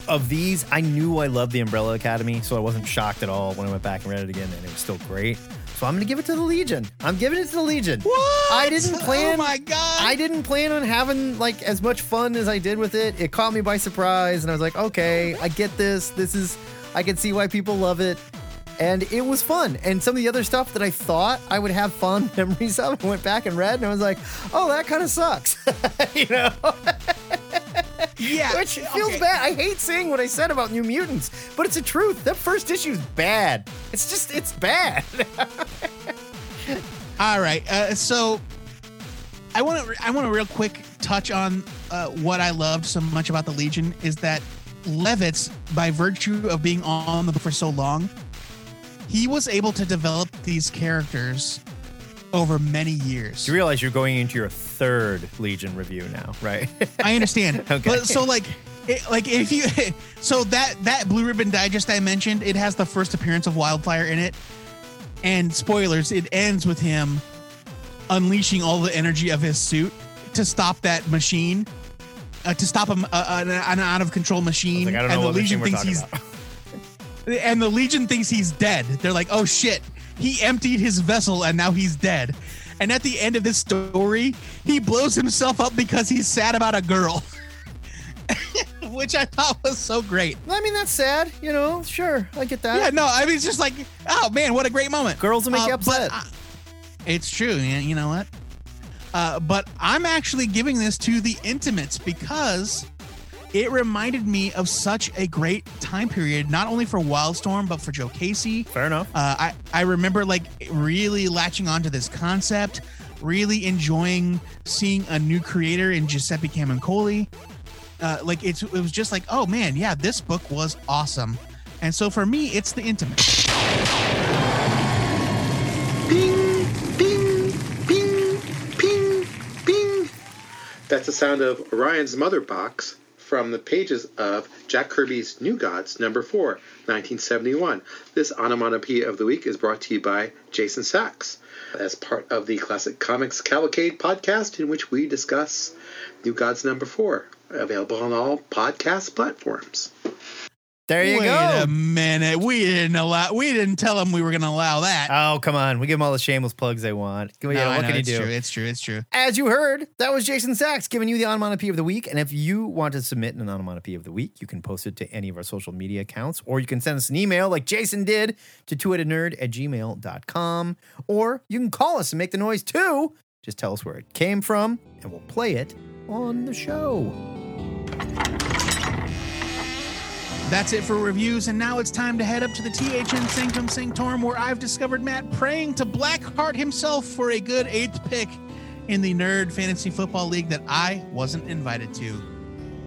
Of these, I knew I loved the Umbrella Academy, so I wasn't shocked at all when I went back and read it again, and it was still great. So I'm gonna give it to the Legion. I'm giving it to the Legion. What? I didn't [laughs] oh plan. Oh my god! I didn't plan on having like as much fun as I did with it. It caught me by surprise, and I was like, okay, I get this. This is, I can see why people love it. And it was fun. And some of the other stuff that I thought I would have fun [laughs] memories of, I went back and read, and I was like, oh, that kind of sucks. [laughs] you know? [laughs] yeah, Which feels okay. bad. I hate saying what I said about New Mutants, but it's the truth. That first issue is bad. It's just, it's bad. [laughs] All right, uh, so I want to I want to real quick touch on uh, what I loved so much about the Legion is that Levitz, by virtue of being on the book for so long, he was able to develop these characters over many years. you realize you're going into your third Legion review now, right? I understand. [laughs] Okay. But so like it, like if you [laughs] so that that blue ribbon digest I mentioned, it has the first appearance of Wildfire in it. And spoilers, it ends with him unleashing all the energy of his suit to stop that machine. Uh, to stop him, uh, an, an out of control machine, like, I don't know and the what Legion thinks he's about. [laughs] and the Legion thinks he's dead. They're like, oh shit, he emptied his vessel and now he's dead. And at the end of this story, he blows himself up because he's sad about a girl. [laughs] Which I thought was so great. I mean, that's sad, you know. Sure, I get that. Yeah, no, I mean, it's just like, oh man, what a great moment. Girls will make you Uh, but upset. I- it's true. You know what? Uh, but I'm actually giving this to the Intimates because it reminded me of such a great time period, not only for Wildstorm but for Joe Casey. Fair enough. Uh, I I remember like really latching onto this concept, really enjoying seeing a new creator in Giuseppe Camuncoli. Uh, like it's it was just like oh man yeah this book was awesome, and so for me it's the intimate. Bing, bing, bing, bing, bing. That's the sound of Orion's Mother Box from the pages of Jack Kirby's New Gods, number 4, 1971. This onomatopoeia of the week is brought to you by Jason Sachs as part of the Classic Comics Cavalcade podcast, in which we discuss New Gods number 4, available on all podcast platforms. There you Wait go. a minute, we didn't allow we didn't tell them we were going to allow that. Oh, come on. We give them all the shameless plugs they want. No, yeah, what know, can you it's do? True, it's true. It's true. As you heard, that was Jason Sachs giving you the onomatopoeia of the week. And if you want to submit an onomatopoeia of the week, you can post it to any of our social media accounts, or you can send us an email like Jason did to two-headednerd at gmail.com. Or you can call us and make the noise too. Just tell us where it came from, and we'll play it on the show. That's it for reviews, and now it's time to head up to the THN Sanctum Sanctorum, where I've discovered Matt praying to Blackheart himself for a good eighth pick in the Nerd Fantasy Football League that I wasn't invited to.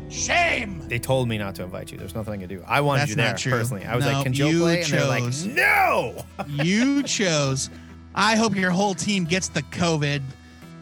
Shame! They told me not to invite you. There's nothing I could do. I wanted That's you there true. personally. I was No, like, "Can Joe you play?" And they're like, "No." you chose. I hope your whole team gets the COVID.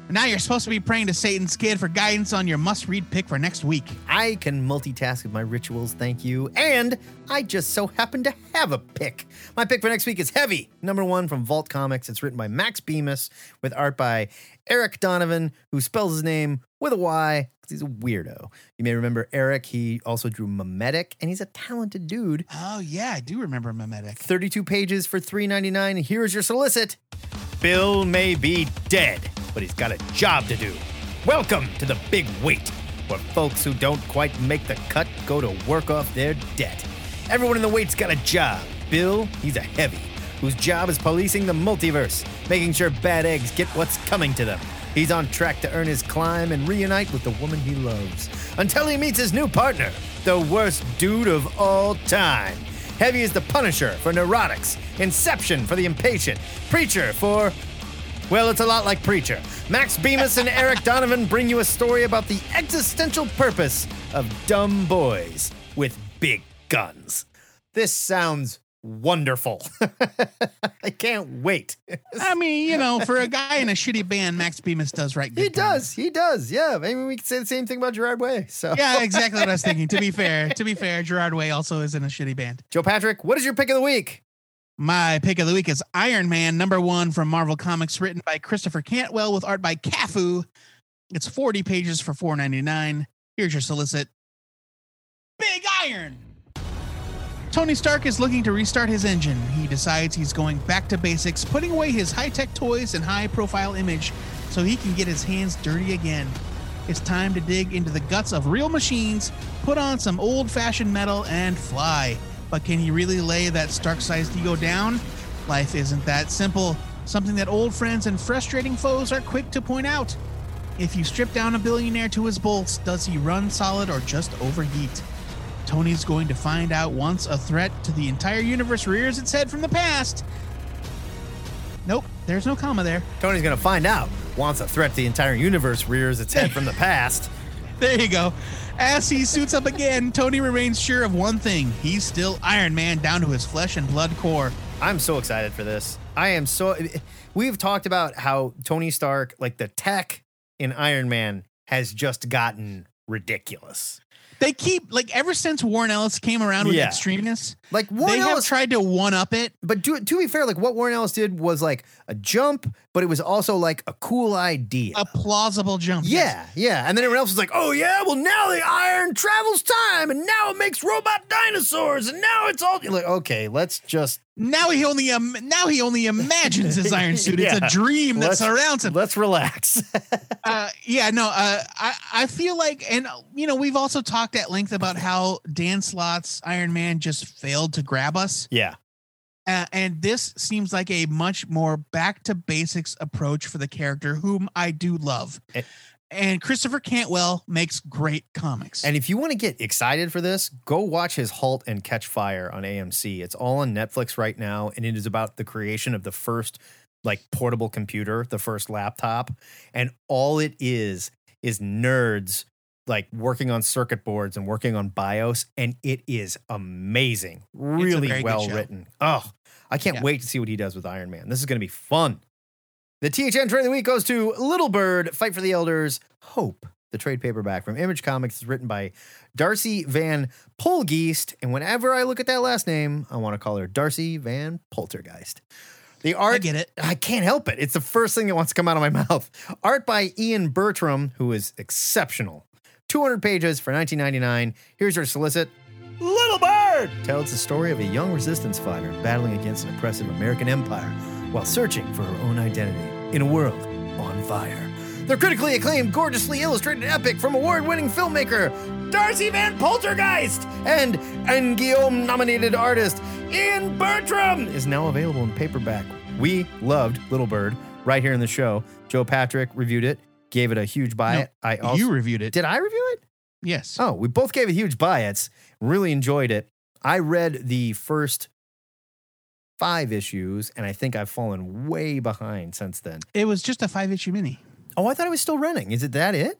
Now you're supposed to be praying to Satan's kid for guidance on your must-read pick for next week. I can multitask with my rituals, thank you. And I just so happen to have a pick. My pick for next week is Heavy, number one from Vault Comics. It's written by Max Bemis with art by Eryk Donovan, who spells his name with a Y because he's a weirdo. You may remember Eryk. He also drew Memetic, and he's a talented dude. Oh yeah, I do remember Memetic. 32 pages for $3.99. Here's your solicit. Bill may be dead, but he's got a job to do. Welcome to the big wait, where folks who don't quite make the cut go to work off their debt. Everyone in the wait's got a job. Bill, he's a heavy, whose job is policing the multiverse, making sure bad eggs get what's coming to them. He's on track to earn his climb and reunite with the woman he loves until he meets his new partner, the worst dude of all time. Heavy is the Punisher for neurotics, Inception for the impatient, Preacher for. Well, it's a lot like Preacher. Max Bemis and [laughs] Eryk Donovan bring you a story about the existential purpose of dumb boys with big guns. This sounds wonderful. [laughs] I can't wait. I mean, you know, for a guy in a shitty band, Max Bemis does right. Good He does. He does. Yeah. Maybe we could say the same thing about Gerard Way. So, Yeah, exactly what I was [laughs] thinking. To be fair, to be fair, Gerard Way also is in a shitty band. Joe Patrick, what is your pick of the week? My pick of the week is Iron Man number one from Marvel Comics, written by Christopher Cantwell with art by Cafu. It's 40 pages for $4.99. Here's your solicit. Big Iron! Tony Stark is looking to restart his engine. He decides he's going back to basics, putting away his high tech toys and high profile image so he can get his hands dirty again. It's time to dig into the guts of real machines, put on some old fashioned metal, and fly. But can he really lay that Stark sized ego down? Life isn't that simple, something that old friends and frustrating foes are quick to point out. If you strip down a billionaire to his bolts, does he run solid or just overheat? Tony's going to find out once a threat to the entire universe rears its head from the past. Nope, there's no comma there. Tony's going to find out once a threat to the entire universe rears its head from the past. [laughs] There you go. As he suits up again, Tony remains sure of one thing he's still Iron Man down to his flesh and blood core. I'm so excited for this. I am so. We've talked about how Tony Stark, like the tech in Iron Man, has just gotten ridiculous. They keep, like, ever since Warren Ellis came around with Yeah. extremeness, Like Warren they have Ellis, tried to one up it. but to, to be fair, like what Warren Ellis did was like a jump, but it was also like a cool idea. A plausible jump. yeah, yeah. And then everyone else was like, oh, yeah, well, now the iron travels time and now it makes robot dinosaurs and now it's all. You're like, okay, let's just. Now he only um, now he only imagines his iron [laughs] suit. Yeah. It's a dream that let's- surrounds him. Let's relax. [laughs] Uh, yeah, no, uh, I I feel like, and you know, we've also talked at length about how Dan Slott's Iron Man just failed to grab us, yeah. uh, and this seems like a much more back to basics approach for the character, whom I do love. It- And Christopher Cantwell makes great comics. And if you want to get excited for this, go watch his Halt and Catch Fire on AMC. It's all on Netflix right now, and it is about the creation of the first like portable computer, the first laptop, and all it is is nerds like working on circuit boards and working on BIOS, and it is amazing. Really well written. Oh, I can't Yeah. wait to see what he does with Iron Man. This is going to be fun. The THN trade of the week goes to Little Bird, Fight for the Elders, Hope. The trade paperback from Image Comics is written by Darcy Van Poelgeest. And whenever I look at that last name, I want to call her Darcy Van Poltergeist. The art I get it. I can't help it. It's the first thing that wants to come out of my [laughs] mouth. Art by Ian Bertram, who is exceptional. 200 pages for 19.99. Here's your solicit. Little Bird tells the story of a young resistance fighter battling against an oppressive American empire while searching for her own identity in a world on fire. The critically acclaimed, gorgeously illustrated epic from award-winning filmmaker Darcy Van Poltergeist and and Guillaume nominated artist Ian Bertram is now available in paperback. We loved Little Bird right here in the show. Joe Patrick reviewed it, gave it a huge buy. No. I also you reviewed it. did I review it? yes. Oh, we both gave it huge buy-its. Really enjoyed it. I read the first five issues, and I think I've fallen way behind since then. It was just a five issue mini. Oh, I thought it was still running. Is it that it?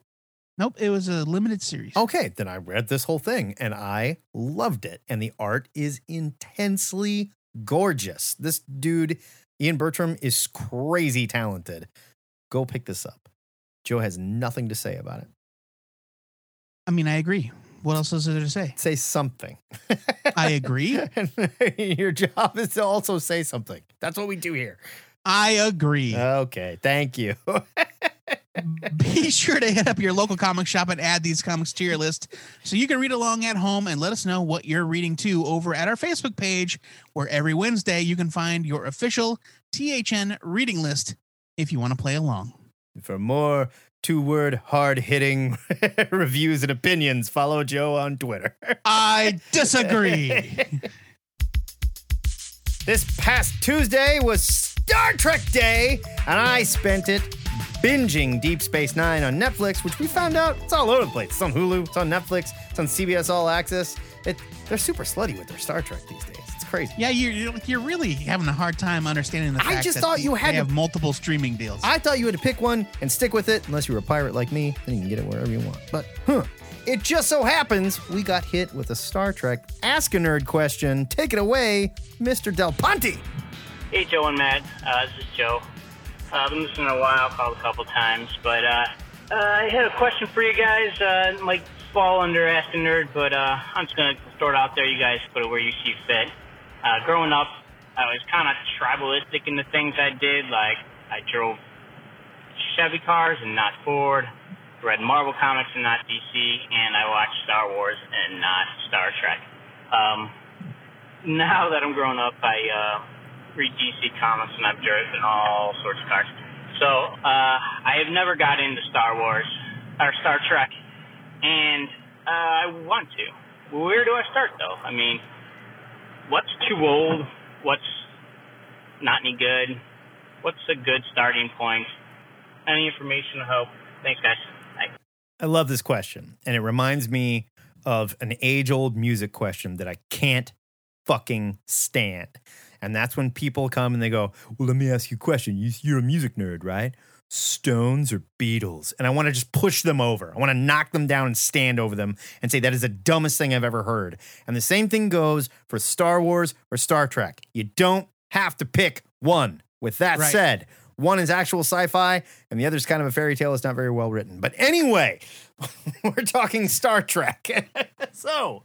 Nope. It was a limited series. Okay, then I read this whole thing and I loved it. And the art is intensely gorgeous. This dude, Ian Bertram, is crazy talented. Go pick this up. Joe has nothing to say about it. I mean, I agree. What else is there to say? Say something. I agree. [laughs] [laughs] Your job is to also say something. That's what we do here. I agree. Okay, thank you. [laughs] Be sure to hit up your local comic shop and add these comics to your list so you can read along at home and let us know what you're reading too over at our Facebook page, where every Wednesday you can find your official THN reading list if you want to play along. For more two word hard hitting [laughs] reviews and opinions, follow Joe on Twitter. [laughs] I disagree. This past Tuesday was Star Trek Day, and I spent it binging Deep Space Nine on Netflix, which we found out it's all over the place. It's on Hulu, it's on Netflix, it's on CBS All Access. It, they're super slutty with their Star Trek these days. It's crazy. yeah, you're, you're you're really having a hard time understanding the I just that thought you had to- have multiple streaming deals. I thought you had to pick one and stick with it, unless you were a pirate like me, then you can get it wherever you want. But, huh. It just so happens we got hit with a Star Trek Ask a Nerd question. Take it away, Mr. Del Ponte. Hey, Joe and Matt. Uh, this is Joe. Uh, I've been listening a while, called a couple times, but uh, uh, I had a question for you guys. Uh, it might fall under Ask a Nerd, but uh, I'm just going to throw it out there. You guys put it where you see fit. Uh, growing up, I was kind of tribalistic in the things I did. Like, I drove Chevy cars and not Ford, read Marvel comics and not DC, and I watched Star Wars and not Star Trek. Um, now that I'm grown up, I uh, read DC comics and I've driven all sorts of cars. So uh, I have never got into Star Wars or Star Trek, and uh, I want to. Where do I start though? I mean, what's too old? What's not any good? What's a good starting point? Any information? Hope. Thanks, guys. Bye. I love this question, and it reminds me of an age old music question that I can't fucking stand. And that's when people come and they go, Well, let me ask you a question. You're a music nerd, right? Stones or Beatles? And I want to just push them over. I want to knock them down and stand over them and say, That is the dumbest thing I've ever heard. And the same thing goes for Star Wars or Star Trek. You don't have to pick one. With that Right. said, one is actual sci-fi, and the other is kind of a fairy tale. It's not very well written. But anyway, [laughs] we're talking Star Trek. [laughs] so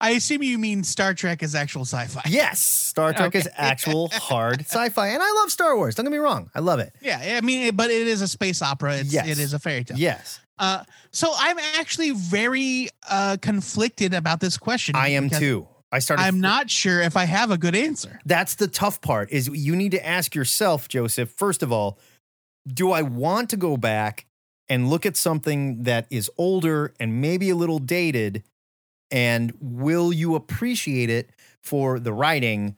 I assume you mean Star Trek is actual sci-fi. yes, Star Trek is [laughs] actual hard sci-fi, and I love Star Wars. Don't get me wrong, I love it. Yeah, I mean, but it is a space opera. It's, Yes. It is a fairy tale. Yes, Uh, so I'm actually very uh, conflicted about this question. I am too. I started. I'm not sure if I have a good answer. That's the tough part. Is you need to ask yourself, Joseph. First of all, do I want to go back and look at something that is older and maybe a little dated? And will you appreciate it for the writing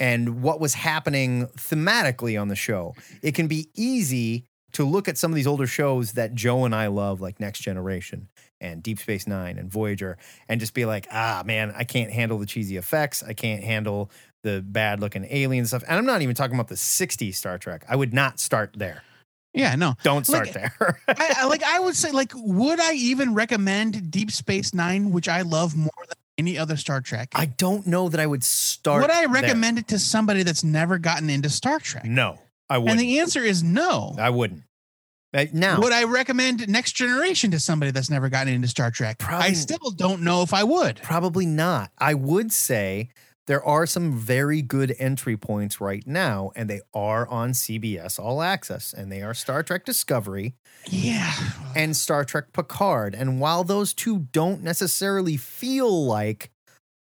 and what was happening thematically on the show? It can be easy to look at some of these older shows that Joe and I love, like Next Generation and Deep Space Nine and Voyager, and just be like, ah, man, I can't handle the cheesy effects. I can't handle the bad looking alien stuff. And I'm not even talking about the 60s Star Trek. I would not start there. Yeah, no. Don't start Like- there. [laughs] I, I- like I would say, like, would I even recommend Deep Space Nine, which I love more than any other Star Trek? I don't know that I would start. would I there. recommend it to somebody that's never gotten into Star Trek? No, I wouldn't. And the answer is no. I wouldn't. Uh, now, Would I recommend Next Generation to somebody that's never gotten into Star Trek? Probably- I still don't know if I would. Probably not. I would say there are some very good entry points right now, and they are on CBS All Access, and they are Star Trek Discovery Yeah. and Star Trek Picard. And while those two don't necessarily feel like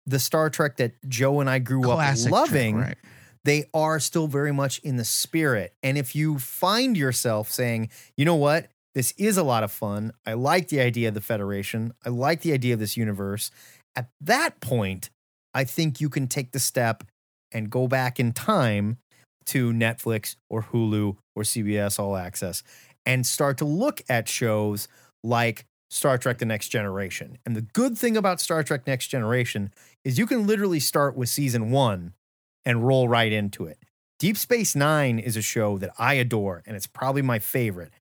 the Star Trek that Joe and I grew Classic up Trek, loving, right. they are still very much in the spirit. And if you find yourself saying, you know what, this is a lot of fun. I like the idea of the Federation. I like the idea of this universe. At that point, I think you can take the step and go back in time to Netflix or Hulu or CBS All Access and start to look at shows like Star Trek The Next Generation. And the good thing about Star Trek Next Generation is you can literally start with season one and roll right into it. Deep Space Nine is a show that I adore, and it's probably my favorite,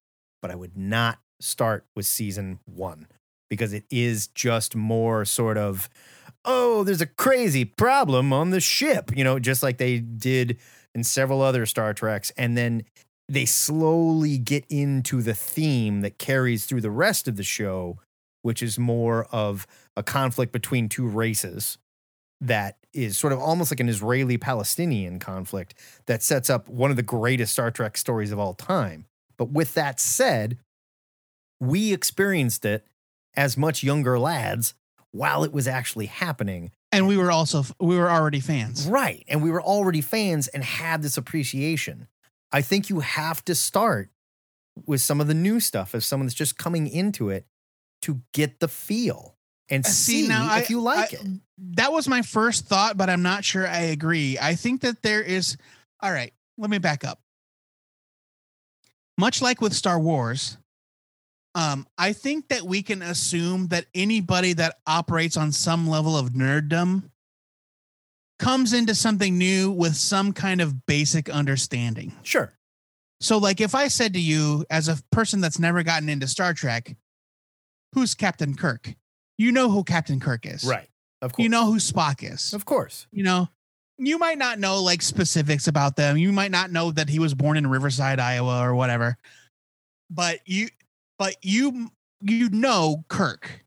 but I would not start with season one because it is just more sort of, oh, there's a crazy problem on the ship, you know, just like they did in several other Star Treks. And then they slowly get into the theme that carries through the rest of the show, which is more of a conflict between two races that is sort of almost like an Israeli Palestinian conflict that sets up one of the greatest Star Trek stories of all time. But with that said, we experienced it as much younger lads while it was actually happening. And we were also we were already fans. Right. And we were already fans and had this appreciation. I think you have to start with some of the new stuff as someone that's just coming into it to get the feel and Uh, see, now, if you like I- it. That was my first thought, but I'm not sure I agree. I think that there is. All right, let me back up. Much like with Star Wars, um, I think that we can assume that anybody that operates on some level of nerddom comes into something new with some kind of basic understanding. Sure. So, like, if I said to you, as a person that's never gotten into Star Trek, who's Captain Kirk? You know who Captain Kirk is. Right. Of course. You know who Spock is. of course. You know, you might not know like specifics about them. You might not know that he was born in Riverside, Iowa or whatever. But you but you you know Kirk.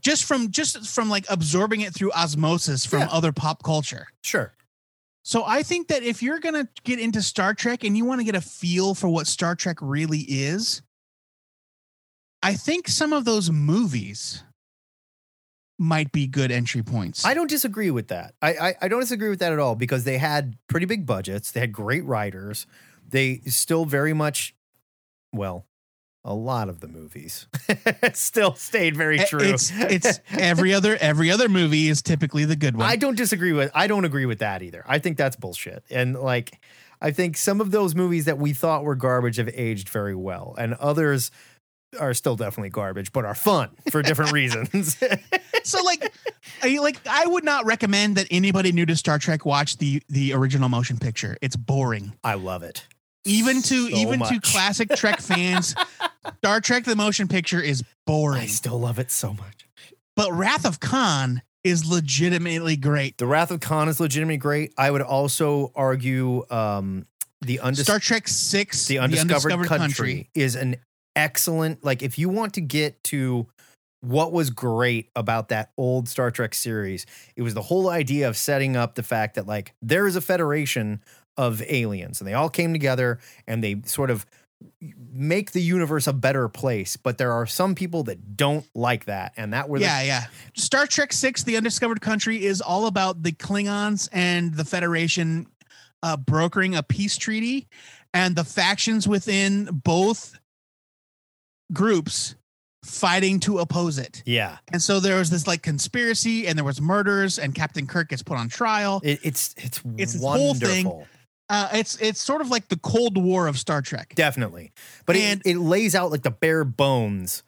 Just from just from like absorbing it through osmosis from Yeah. other pop culture. Sure. So I think that if you're going to get into Star Trek and you want to get a feel for what Star Trek really is, I think some of those movies might be good entry points. I don't disagree with that. I, I I don't disagree with that at all because they had pretty big budgets. They had great writers. They still very much, well, a lot of the movies [laughs] still stayed very true. It's it's [laughs] every other every other movie is typically the good one. I don't disagree with. I don't agree with that either. I think that's bullshit. And like, I think some of those movies that we thought were garbage have aged very well, and others are still definitely garbage, but are fun for different [laughs] reasons. so like I like I would not recommend that anybody new to Star Trek watch the the original motion picture. It's boring. I love it. Even to So even to classic Trek fans, Star Trek the motion picture is boring. I still love it so much. But Wrath of Khan is legitimately great. The Wrath of Khan is legitimately great. I would also argue um, the undis- Star Trek 6 the undiscovered, country, is an excellent like if you want to get to what was great about that old Star Trek series, it was the whole idea of setting up the fact that like there is a federation of aliens and they all came together and they sort of make the universe a better place, but there are some people that don't like that and that were the Yeah, yeah. Star Trek 6 The Undiscovered Country is all about the Klingons and the Federation uh, brokering a peace treaty and the factions within both groups fighting to oppose it. yeah. And so there was this like conspiracy and there was murders and Captain Kirk gets put on trial. It, it's it's It's wonderful. whole thing. Uh, it's it's sort of like the Cold War of Star Trek. Definitely. But And- it, it lays out like the bare bones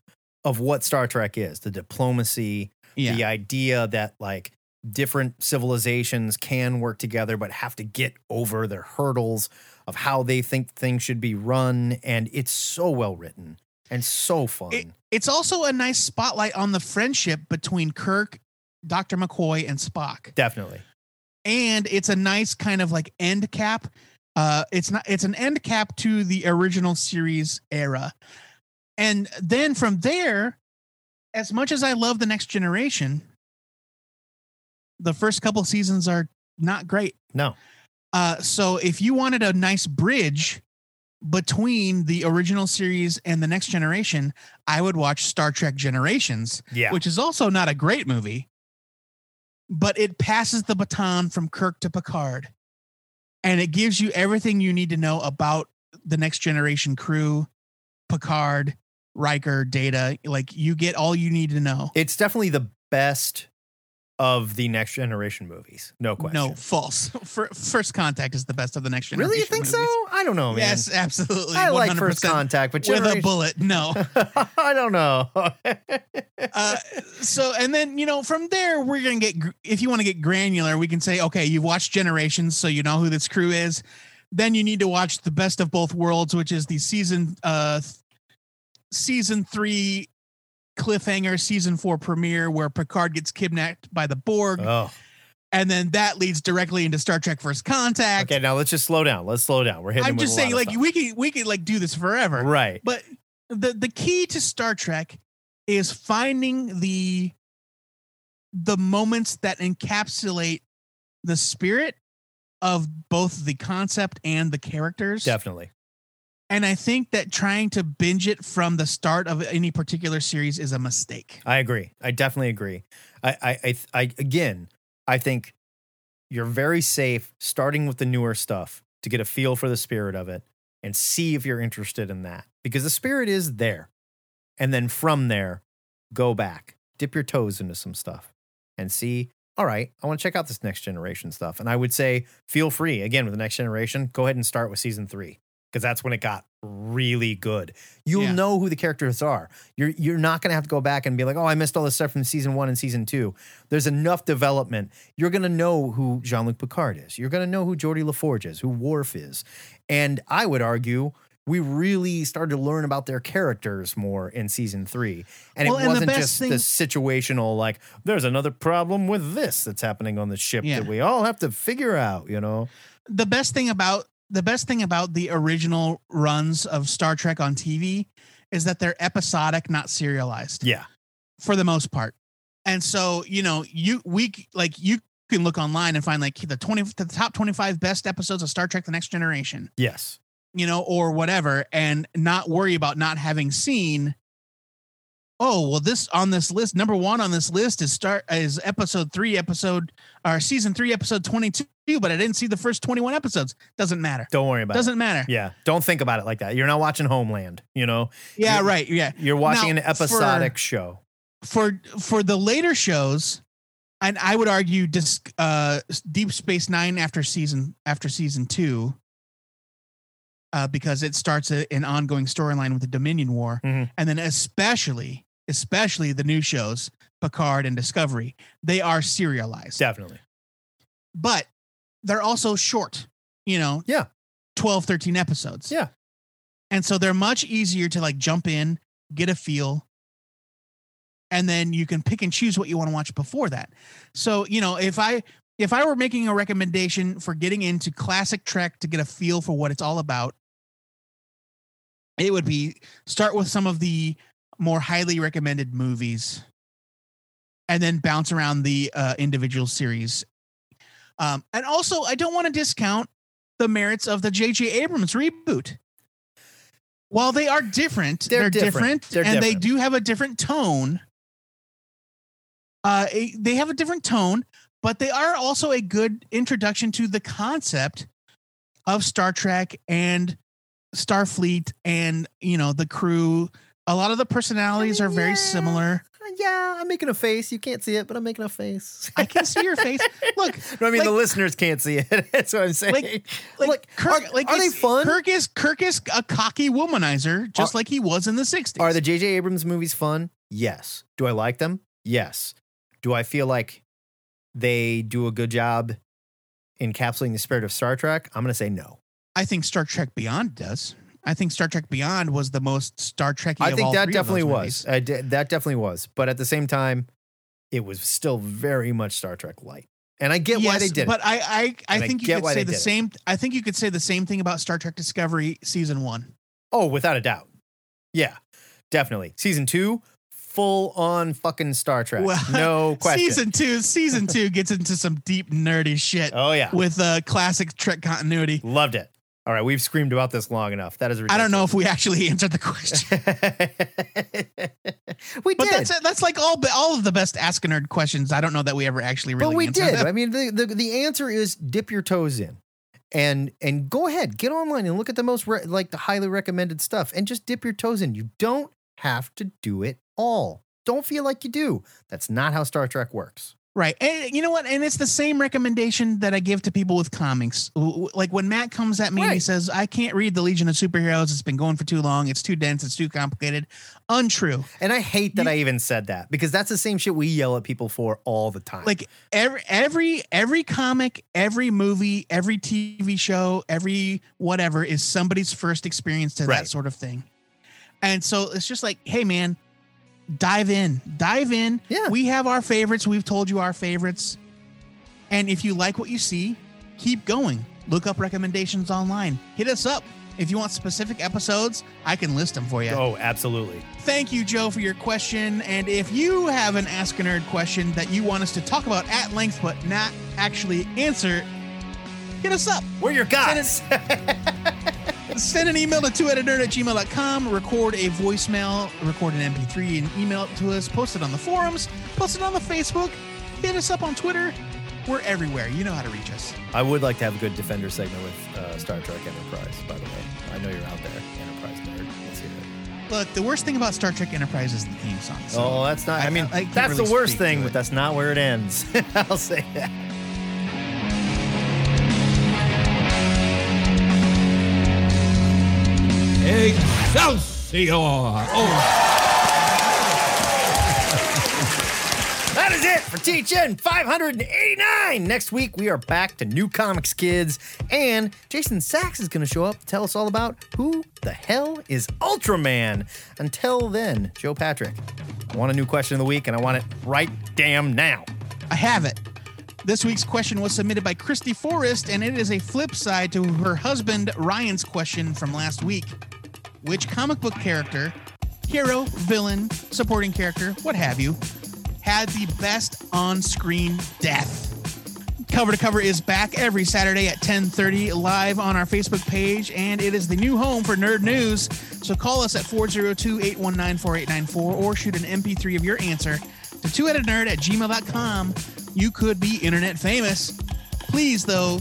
of what Star Trek is the diplomacy, Yeah. the idea that like different civilizations can work together but have to get over their hurdles of how they think things should be run. And it's so well written and so fun. It, it's also a nice spotlight on the friendship between Kirk, Dr. McCoy, and Spock. Definitely. And it's a nice kind of like end cap. Uh, it's not. It's an end cap to the original series era, and then from there, as much as I love the Next Generation, the first couple seasons are not great. No. Uh, so if you wanted a nice bridge between the original series and the next generation, I would watch Star Trek Generations, Yeah. which is also not a great movie, but it passes the baton from Kirk to Picard. And it gives you everything you need to know about the next generation crew, Picard, Riker, Data. Like you get all you need to know. It's definitely the best of the next generation movies. No question. No, false. [laughs] Fir- First Contact is the best of the next generation. Really? You think so? I don't know, man. Yes, absolutely. I like First Contact, but with a Generation- bullet. No. [laughs] I don't know. [laughs] uh, so and then you know from there we're gonna get if you want to get granular we can say okay you've watched generations so you know who this crew is then you need to watch the best of both worlds which is the season uh season three cliffhanger season four premiere where picard gets kidnapped by the borg oh. and then that leads directly into star trek first contact Okay, now let's just slow down. Let's slow down. We're hitting. i'm just saying like we could we could like do this forever right. but the the key to Star Trek is finding the the moments that encapsulate the spirit of both the concept and the characters. Definitely. And I think that trying to binge it from the start of any particular series is a mistake. I agree. I definitely agree. I, I, I, I, again, I think you're very safe starting with the newer stuff to get a feel for the spirit of it and see if you're interested in that because the spirit is there. And then from there, go back, dip your toes into some stuff and see, all right, I want to check out this next generation stuff. And I would say, feel free again with the next generation, go ahead and start with season three because that's when it got really good. You'll Yeah. know who the characters are. You're you're not gonna have to go back and be like, oh, I missed all this stuff from season one and season two. There's enough development. You're gonna know who Jean Luc Picard is. You're gonna know who Geordi La Forge is, who Worf is, and I would argue. We really started to learn about their characters more in season three. And Well, it wasn't best just thing- the situational, like, there's another problem with this that's happening on the ship Yeah. that we all have to figure out, you know? The best thing about the best thing about the original runs of Star Trek on TV is that they're episodic, not serialized. Yeah. for the most part. And so, you know, you we like you can look online and find like the 20 the top 25 best episodes of Star Trek the Next Generation, Yes. you know, or whatever and not worry about not having seen Oh, well this on this list number 1 on this list is start is episode 3 episode or season 3 episode 22, but I didn't see the first 21 episodes. Doesn't matter. Don't worry about it. Doesn't matter. Yeah. Don't think about it like that. You're not watching Homeland, you know? Yeah, You're- right. Yeah. You're watching Now, an episodic show. for for the later shows and i would argue disc, uh deep space nine after season after season two uh because it starts a, an ongoing storyline with the dominion war Mhm. and then especially especially the new shows picard and discovery they are serialized Definitely. but they're also short you know Yeah. 12 13 episodes Yeah. and so they're much easier to like jump in get a feel and then you can pick and choose what you want to watch before that so you know if i if i were making a recommendation for getting into classic trek to get a feel for what it's all about it would be start with some of the more highly recommended movies and then bounce around the uh, individual series um, and also i don't want to discount the merits of the jj abrams reboot while they are different They're they're, different. different, They're and different. they do have a different tone uh, they have a different tone but they are also a good introduction to the concept of star trek and starfleet and you know the crew a lot of the personalities are very Yeah. similar yeah, I'm making a face. You can't see it, but I'm making a face. I can see your face. [laughs] Look, no, I mean like- the listeners can't see it. [laughs] That's what I'm saying. like, like, Look, Kirk, are, like are they fun? Kirk is Kirk is a cocky womanizer, just like he was in the '60s. Are the J.J. Abrams movies fun? Yes. Do I like them? Yes. Do I feel like they do a good job encapsulating the spirit of Star Trek? I'm going to say no. I think Star Trek Beyond does. I think Star Trek Beyond was the most Star Trek. I think that definitely was. I de- that definitely was. But at the same time, it was still very much Star Trek light. And I get why they did but it. I I, I I think you could say the did it. same. I think you could say the same thing about Star Trek Discovery season one. Oh, without a doubt. Yeah, definitely. Season two, full on fucking Star Trek. Well, no [laughs] question. Season two, season two gets into some deep nerdy shit oh, yeah. with uh, classic Trek continuity. Loved it. All right, we've screamed about this long enough. That is I don't know if we actually [laughs] answered the question, [laughs] we but did. that's that's like all all of the best Ask a Nerd questions. I don't know that we ever actually really. but we did. them. I mean, the, the the answer is dip your toes in, and and go ahead, get online and look at the most re- like the highly recommended stuff, and just dip your toes in. You don't have to do it all. Don't feel like you do. That's not how Star Trek works. Right. And you know what? And it's the same recommendation that I give to people with comics. W- w- Like when Matt comes at me and he says, I can't read the Legion of Superheroes. It's been going for too long. It's too dense. It's too complicated. Untrue. And I hate that You- I even said that because that's the same shit we yell at people for all the time. Like every every every comic, every movie, every TV show, every whatever is somebody's first experience to Right. that sort of thing. And so it's just like, hey man, dive in. Dive in. Yeah. We have our favorites. We've told you our favorites. And if you like what you see, keep going. Look up recommendations online. Hit us up. If you want specific episodes, I can list them for you. oh, absolutely. Thank you, Joe, for your question. And if you have an Ask a Nerd question that you want us to talk about at length but not actually answer, hit us up. We're your guys. [laughs] Send an email to 2 at gmail.com, record a voicemail, record an MP3, and email it to us. Post it on the forums, post it on the Facebook, hit us up on Twitter. We're everywhere. You know how to reach us. I would like to have a good Defender segment with uh, Star Trek Enterprise, by the way. I know you're out there, Enterprise nerd. Let's hear it. Look, the worst thing about Star Trek Enterprise is the theme song. So Oh, that's not, I, I- mean, I can't that's really the worst thing, but that's not where it ends. [laughs] I'll say that. Excelsior! Oh, That is it for THN 589. Next week, we are back to New Comics Kids, and Jason Sachs is going to show up to tell us all about who the hell is Ultraman. Until then, Joe Patrick, I want a new question of the week, and I want it right damn now. I have it. This week's question was submitted by Christy Forrest, and it is a flip side to her husband Ryan's question from last week. Which comic book character, hero, villain, supporting character, what have you, had the best on-screen death? Cover to Cover is back every Saturday at 10:30 live on our Facebook page, and it is the new home for nerd news. So call us at 402-819-4894 or shoot an MP3 of your answer to twoheadednerd at gmail.com. You could be internet famous. Please, though,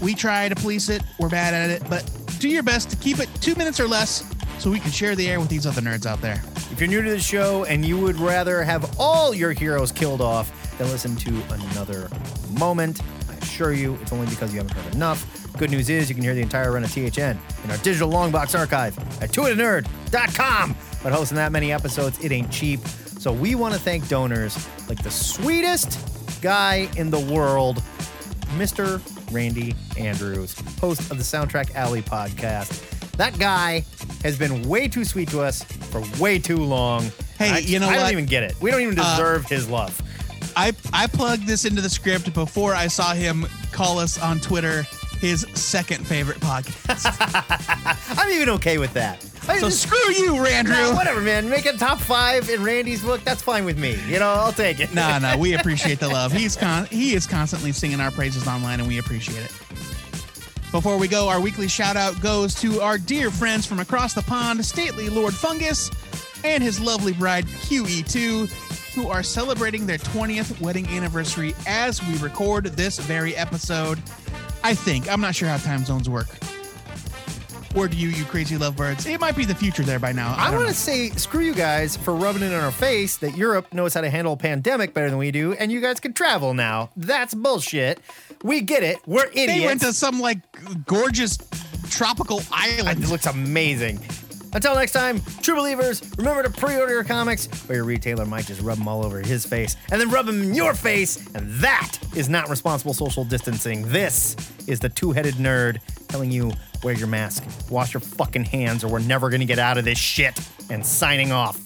we try to police it. We're bad at it, but do your best to keep it two minutes or less so we can share the air with these other nerds out there. If you're new to the show and you would rather have all your heroes killed off than listen to another moment, I assure you it's only because you haven't heard enough. Good news is you can hear the entire run of THN in our digital longbox archive at twoheadednerd.com. But hosting that many episodes, it ain't cheap. So we want to thank donors like the sweetest guy in the world, Mr. Randy Andrews, host of the Soundtrack Alley podcast. That guy has been way too sweet to us for way too long. Hey, I, you know I don't even get it. We don't even Uh, deserve his love. I I plugged this into the script before I saw him call us on Twitter his second favorite podcast. [laughs] I'm even okay with that. I so screw you, Randrew. Nah, whatever, man. Make it top five in Randy's book. That's fine with me. You know, I'll take it. no, no, we [laughs] appreciate the love. He's con- he is constantly singing our praises online, and we appreciate it. Before we go, our weekly shout out goes to our dear friends from across the pond, stately Lord Fungus and his lovely bride QE2, who are celebrating their 20th wedding anniversary as we record this very episode. I think I'm not sure how time zones work. Word to you, you crazy lovebirds. It might be the future there by now. I don't want to say screw you guys for rubbing it in our face that Europe knows how to handle a pandemic better than we do, and you guys can travel now. That's bullshit. We get it. We're idiots. They went to some like gorgeous tropical island. It looks amazing. Until next time, true believers, remember to pre-order your comics, or your retailer might just rub them all over his face and then rub them in your face, and that is not responsible social distancing. This is the two-headed nerd telling you wear your mask, wash your fucking hands, or we're never gonna get out of this shit. And signing off.